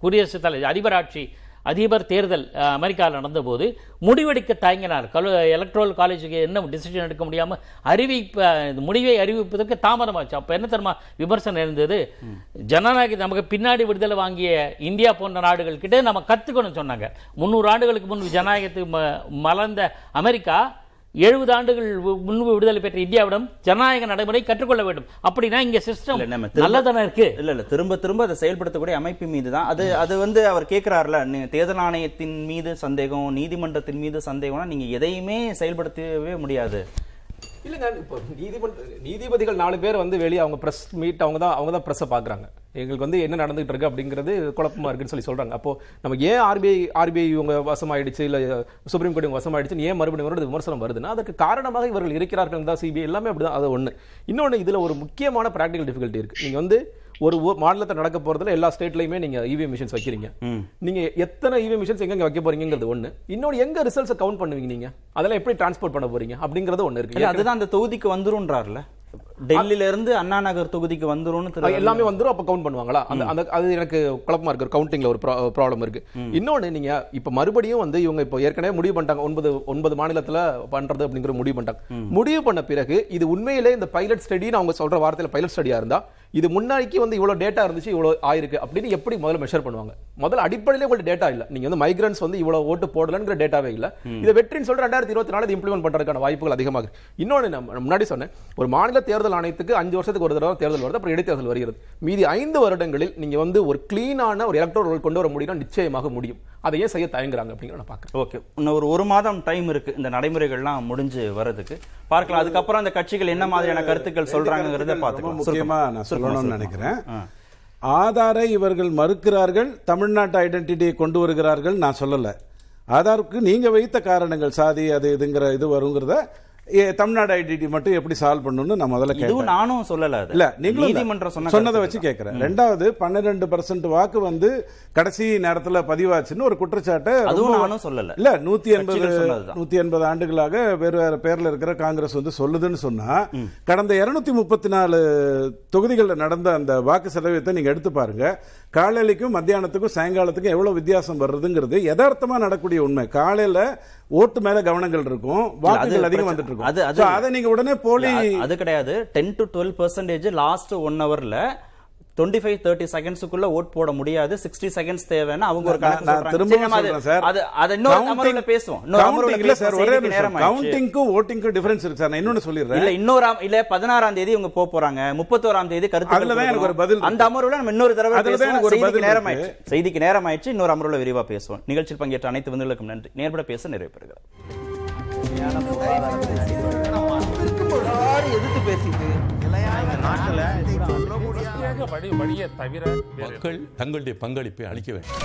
Speaker 7: குடியரசுத் தலைவர் அதிபர் ஆட்சி அதிபர் தேர்தல் அமெரிக்காவில் நடந்தபோது முடிவெடுக்க தயங்கினார். கலு எலக்ட்ரல் காலேஜுக்கு என்ன டிசிஷன் எடுக்க முடியாமல் அறிவிப்ப இந்த முடிவை அறிவிப்பதற்கு தாமதமாச்சு. அப்போ என்ன தெரியுமா விமர்சனம் இருந்தது? ஜனநாயக நமக்கு பின்னாடி விடுதலை வாங்கிய இந்தியா போன்ற நாடுகள் கிட்டே நம்ம கற்றுக்கணும்னு சொன்னாங்க. முந்நூறு ஆண்டுகளுக்கு முன் ஜனநாயகத்துக்கு ம- மலர்ந்த அமெரிக்கா எழுபது ஆண்டுகள் முன்பு விடுதலை பெற்ற இந்தியாவிடம் ஜனநாயக நடைமுறை கற்றுக்கொள்ள வேண்டும். அப்படின்னா இங்க சிஸ்டம் நல்லதானே இருக்கு.
Speaker 3: இல்ல இல்ல திரும்ப திரும்ப அதை செயல்படுத்தக்கூடிய அமைப்பு மீது தான் அது அது வந்து அவர் கேட்கிறாருல தேர்தல் ஆணையத்தின் மீது சந்தேகம் நீதிமன்றத்தின் மீது சந்தேகம்னா நீங்க எதையுமே செயல்படுத்தவே முடியாது.
Speaker 6: இல்லைங்க இப்போ நீதிமன்ற நீதிபதிகள் நாலு பேர் வந்து வெளியே அவங்க ப்ரெஸ் மீட் அவங்க தான் அவங்க தான் ப்ரெஸ்ஸை பார்க்குறாங்க எங்களுக்கு வந்து என்ன நடந்துகிட்டு இருக்கு அப்படிங்கிறது குழப்பமா இருக்குன்னு சொல்லி சொல்கிறாங்க அப்போது நம்ம ஏன் ஆர்பிஐ ஆர்பிஐ இவங்க வசமாயிடுச்சு? இல்லை சுப்ரீம் கோர்ட் இவங்க வசமாயிடுச்சுன்னு ஏன் மறுபடியும் வருது விமர்சனம் வருதுன்னா அதற்கு காரணமாக இவர்கள் இருக்கிறார்கள் தான் சிபிஐ எல்லாமே அப்படிதான். அது ஒன்று இன்னொன்று இதில் ஒரு முக்கியமான ப்ராக்டிக்கல் டிஃபிகல்ட்டி இருக்குது நீங்கள் வந்து ஒரு ஊ- மாநிலத்தை நடக்க போறதுல எல்லா ஸ்டேட்லயுமே நீங்க இவிஎம் மிஷின்ஸ் வைக்கிறீங்க. நீங்க எத்தனை இவிஎம் மிஷின்ஸ் எங்க வைக்க போறீங்கிறது ஒண்ணு. இன்னொன்னு எங்க ரிசல்ட்ஸ் கவுண்ட் பண்ணுவீங்க நீங்க? அதெல்லாம் எப்படி டிரான்ஸ்போர்ட் பண்ண போறீங்க? அப்படிங்கறது ஒண்ணு இருக்கு.
Speaker 3: இல்ல அதுதான் அந்த தொகுதிக்கு வந்துரும்ன்றார்ல டெல்லியில இருந்து அண்ணா நகர் தொகுதிக்கு வந்துரும்னு திரு
Speaker 6: அது எல்லாமே வந்துரும் அப்ப கவுண்ட் பண்ணுவாங்களா? அந்த அந்த அது எனக்கு குழப்பமா இருக்கு. கவுண்டிங்ல ஒரு ப்ராப்ளம் இருக்கு. இன்னொன்னு நீங்க இப்ப மறுபடியும் வந்து இவங்க இப்போ ஏற்கனவே முடிவு பண்ணிட்டாங்க. ஒன்பது ஒன்பது மாநிலத்துல பண்றது அப்படிங்கிற முடிவு பண்ணிட்டாங்க. முடிவு பண்ண பிறகு இது உண்மையிலே இந்த பைலட் ஸ்டடின்னு அவங்க சொல்ற வார்த்தையில பைலட் ஸ்டடியா இருந்தா இது முன்னாடிக்கு வந்து இவ்வளவு டேட்டா இருந்துச்சு இவ்வளவு ஆயிருக்கு அப்படின்னு எப்படி முதல்ல மெஷர் பண்ணுவாங்க? முதல்ல அடிப்படையிலே உங்களுக்கு டேட்டா இல்ல. நீங்க வந்து மைக்ரன்ஸ் வந்து இவ்வளவு ஓட்டு போடலங்கிற டேட்டாவே இல்ல. இதை வெற்றின்னு சொல்ற ரெண்டாயிரத்தி இருபத்தி நாலு இம்ப்ளிமெண்ட் பண்றதுக்கான வாய்ப்புகள் அதிகமாக இன்னொன்னு நான் முன்னாடி சொன்னேன். ஒரு மாநில தேர்தல் ஆணையத்துக்கு அஞ்சு வருஷத்துக்கு ஒரு தடவை தேர்தல் வருது அப்புறம் இடைத்தேர்தல் வருகிறது. மீதி ஐந்து வருடங்களில் நீங்க வந்து ஒரு கிளீனான ஒரு எலக்ட்ரோல் கொண்டு வர முடியும்னா நிச்சயமாக முடியும். அதை ஏன் செய்ய தயங்குறாங்க அப்படிங்கிற நான் பார்க்கறேன்.
Speaker 3: ஓகே. இன்னும் ஒரு ஒரு மாதம் டைம் இருக்கு. இந்த நடைமுறைகள்லாம் முடிஞ்சு வர்றதுக்கு. பார்க்கலாம். அதுக்கப்புறம் அந்த கட்சிகள் என்ன மாதிரியான கருத்துக்கள் சொல்றாங்கிறத
Speaker 5: ரொம்ப
Speaker 3: பாத்துக்கலாம்
Speaker 5: முக்கியமா
Speaker 3: சுருக்கமா.
Speaker 5: நான் சொல்லணும்னு. நினைக்கிறேன். ஆதாரை இவர்கள் மறுக்கிறார்கள் தமிழ்நாட்டு ஐடென்டிட்டியை கொண்டு வருகிறார்கள் நான் சொல்லல. ஆதாருக்கு நீங்க வைத்த காரணங்கள் சாதி அது இதுங்கிற இது வருங்கிறத தமிழ்நாடு ஐடென்டிட்டி மட்டும் எப்படி சால்வ் பண்ணணும்னு நான் முதல்ல கேட்டேன்
Speaker 3: நானும் சொல்லல.
Speaker 5: இல்ல நீங்களும்.
Speaker 3: நீதிமன்றம் சொன்ன
Speaker 5: சொன்னதை வச்சு. கேட்கிறேன் ரெண்டாவது பன்னிரெண்டு பர்சன்ட் வாக்கு வந்து கடைசி நேரத்துல பதிவாச்சுன்னு ஒரு குற்றச்சாட்டை
Speaker 3: அதுவும் நானும் சொல்லல.
Speaker 5: இல்ல நூத்தி எண்பது. நூத்தி எண்பது ஆண்டுகளாக வேறு வேறு பேர்ல இருக்கிற காங்கிரஸ் வந்து சொல்லுதுன்னு சொன்னா கடந்த இருநூத்தி முப்பத்தி நாலு தொகுதிகளில் நடந்த அந்த வாக்கு சதவீதத்தை நீங்க எடுத்து பாருங்க காலையிலைக்கும் மத்தியானத்துக்கும் சாயங்காலத்துக்கும் எவ்வளவு வித்தியாசம் வருதுங்கிறது யதார்த்தமா நடக்கூடிய உண்மை காலையில ஓட்டு மேல கவனங்கள் இருக்கும் வாக்குகள் அதிகம். வந்துட்டு இருக்கும்
Speaker 3: அது- அது-
Speaker 5: நீங்க உடனே போலி
Speaker 3: அது கிடையாது ten to twelve percentage last one ஹவர்ல டுவெண்ட்டி ஃபைவ் தேர்ட்டி செகண்ட்ஸுக்குள்ள ஓட் போட முடியாது. சிக்ஸ்டி செகண்ட்ஸ் தேவைன்னு அவங்க ஒரு
Speaker 5: நான்
Speaker 3: கணக்கு இன்னொரு அமர்வுல பேசுவோம். இன்னொரு
Speaker 5: countingக்கும் votingக்கும் difference இருக்கு சார். நான் இன்னொன்னு சொல்லிடுறேன்.
Speaker 3: இல்ல இன்னொராம் இல்ல பதினாறாம் தேதி இவங்க போக போறாங்க. முப்பத்தோராம் தேதி கருத்து
Speaker 5: அதுல தான் எனக்கு ஒரு பதில்.
Speaker 3: அந்த அமர்வுல நம்ம இன்னொரு தடவை செய்திக்கு நேரம். ஆயிடுச்சு. செய்திக்கு நேரம் ஆயிடுச்சு. இன்னொரு அமர்வுல விரிவா பேசுவோம். நிகழ்ச்சியில் பங்கேற்ற அனைத்து விருந்துகளுக்கும் நன்றி. நேர்பட பேச நிறைவு பெறுகிறோம்.
Speaker 8: எதிர்த்து பேசிட்டு
Speaker 1: வர்க்க வழி வழியை தவிர
Speaker 2: மக்கள் தங்களுடைய பங்களிப்பை அளிக்க வேண்டும்.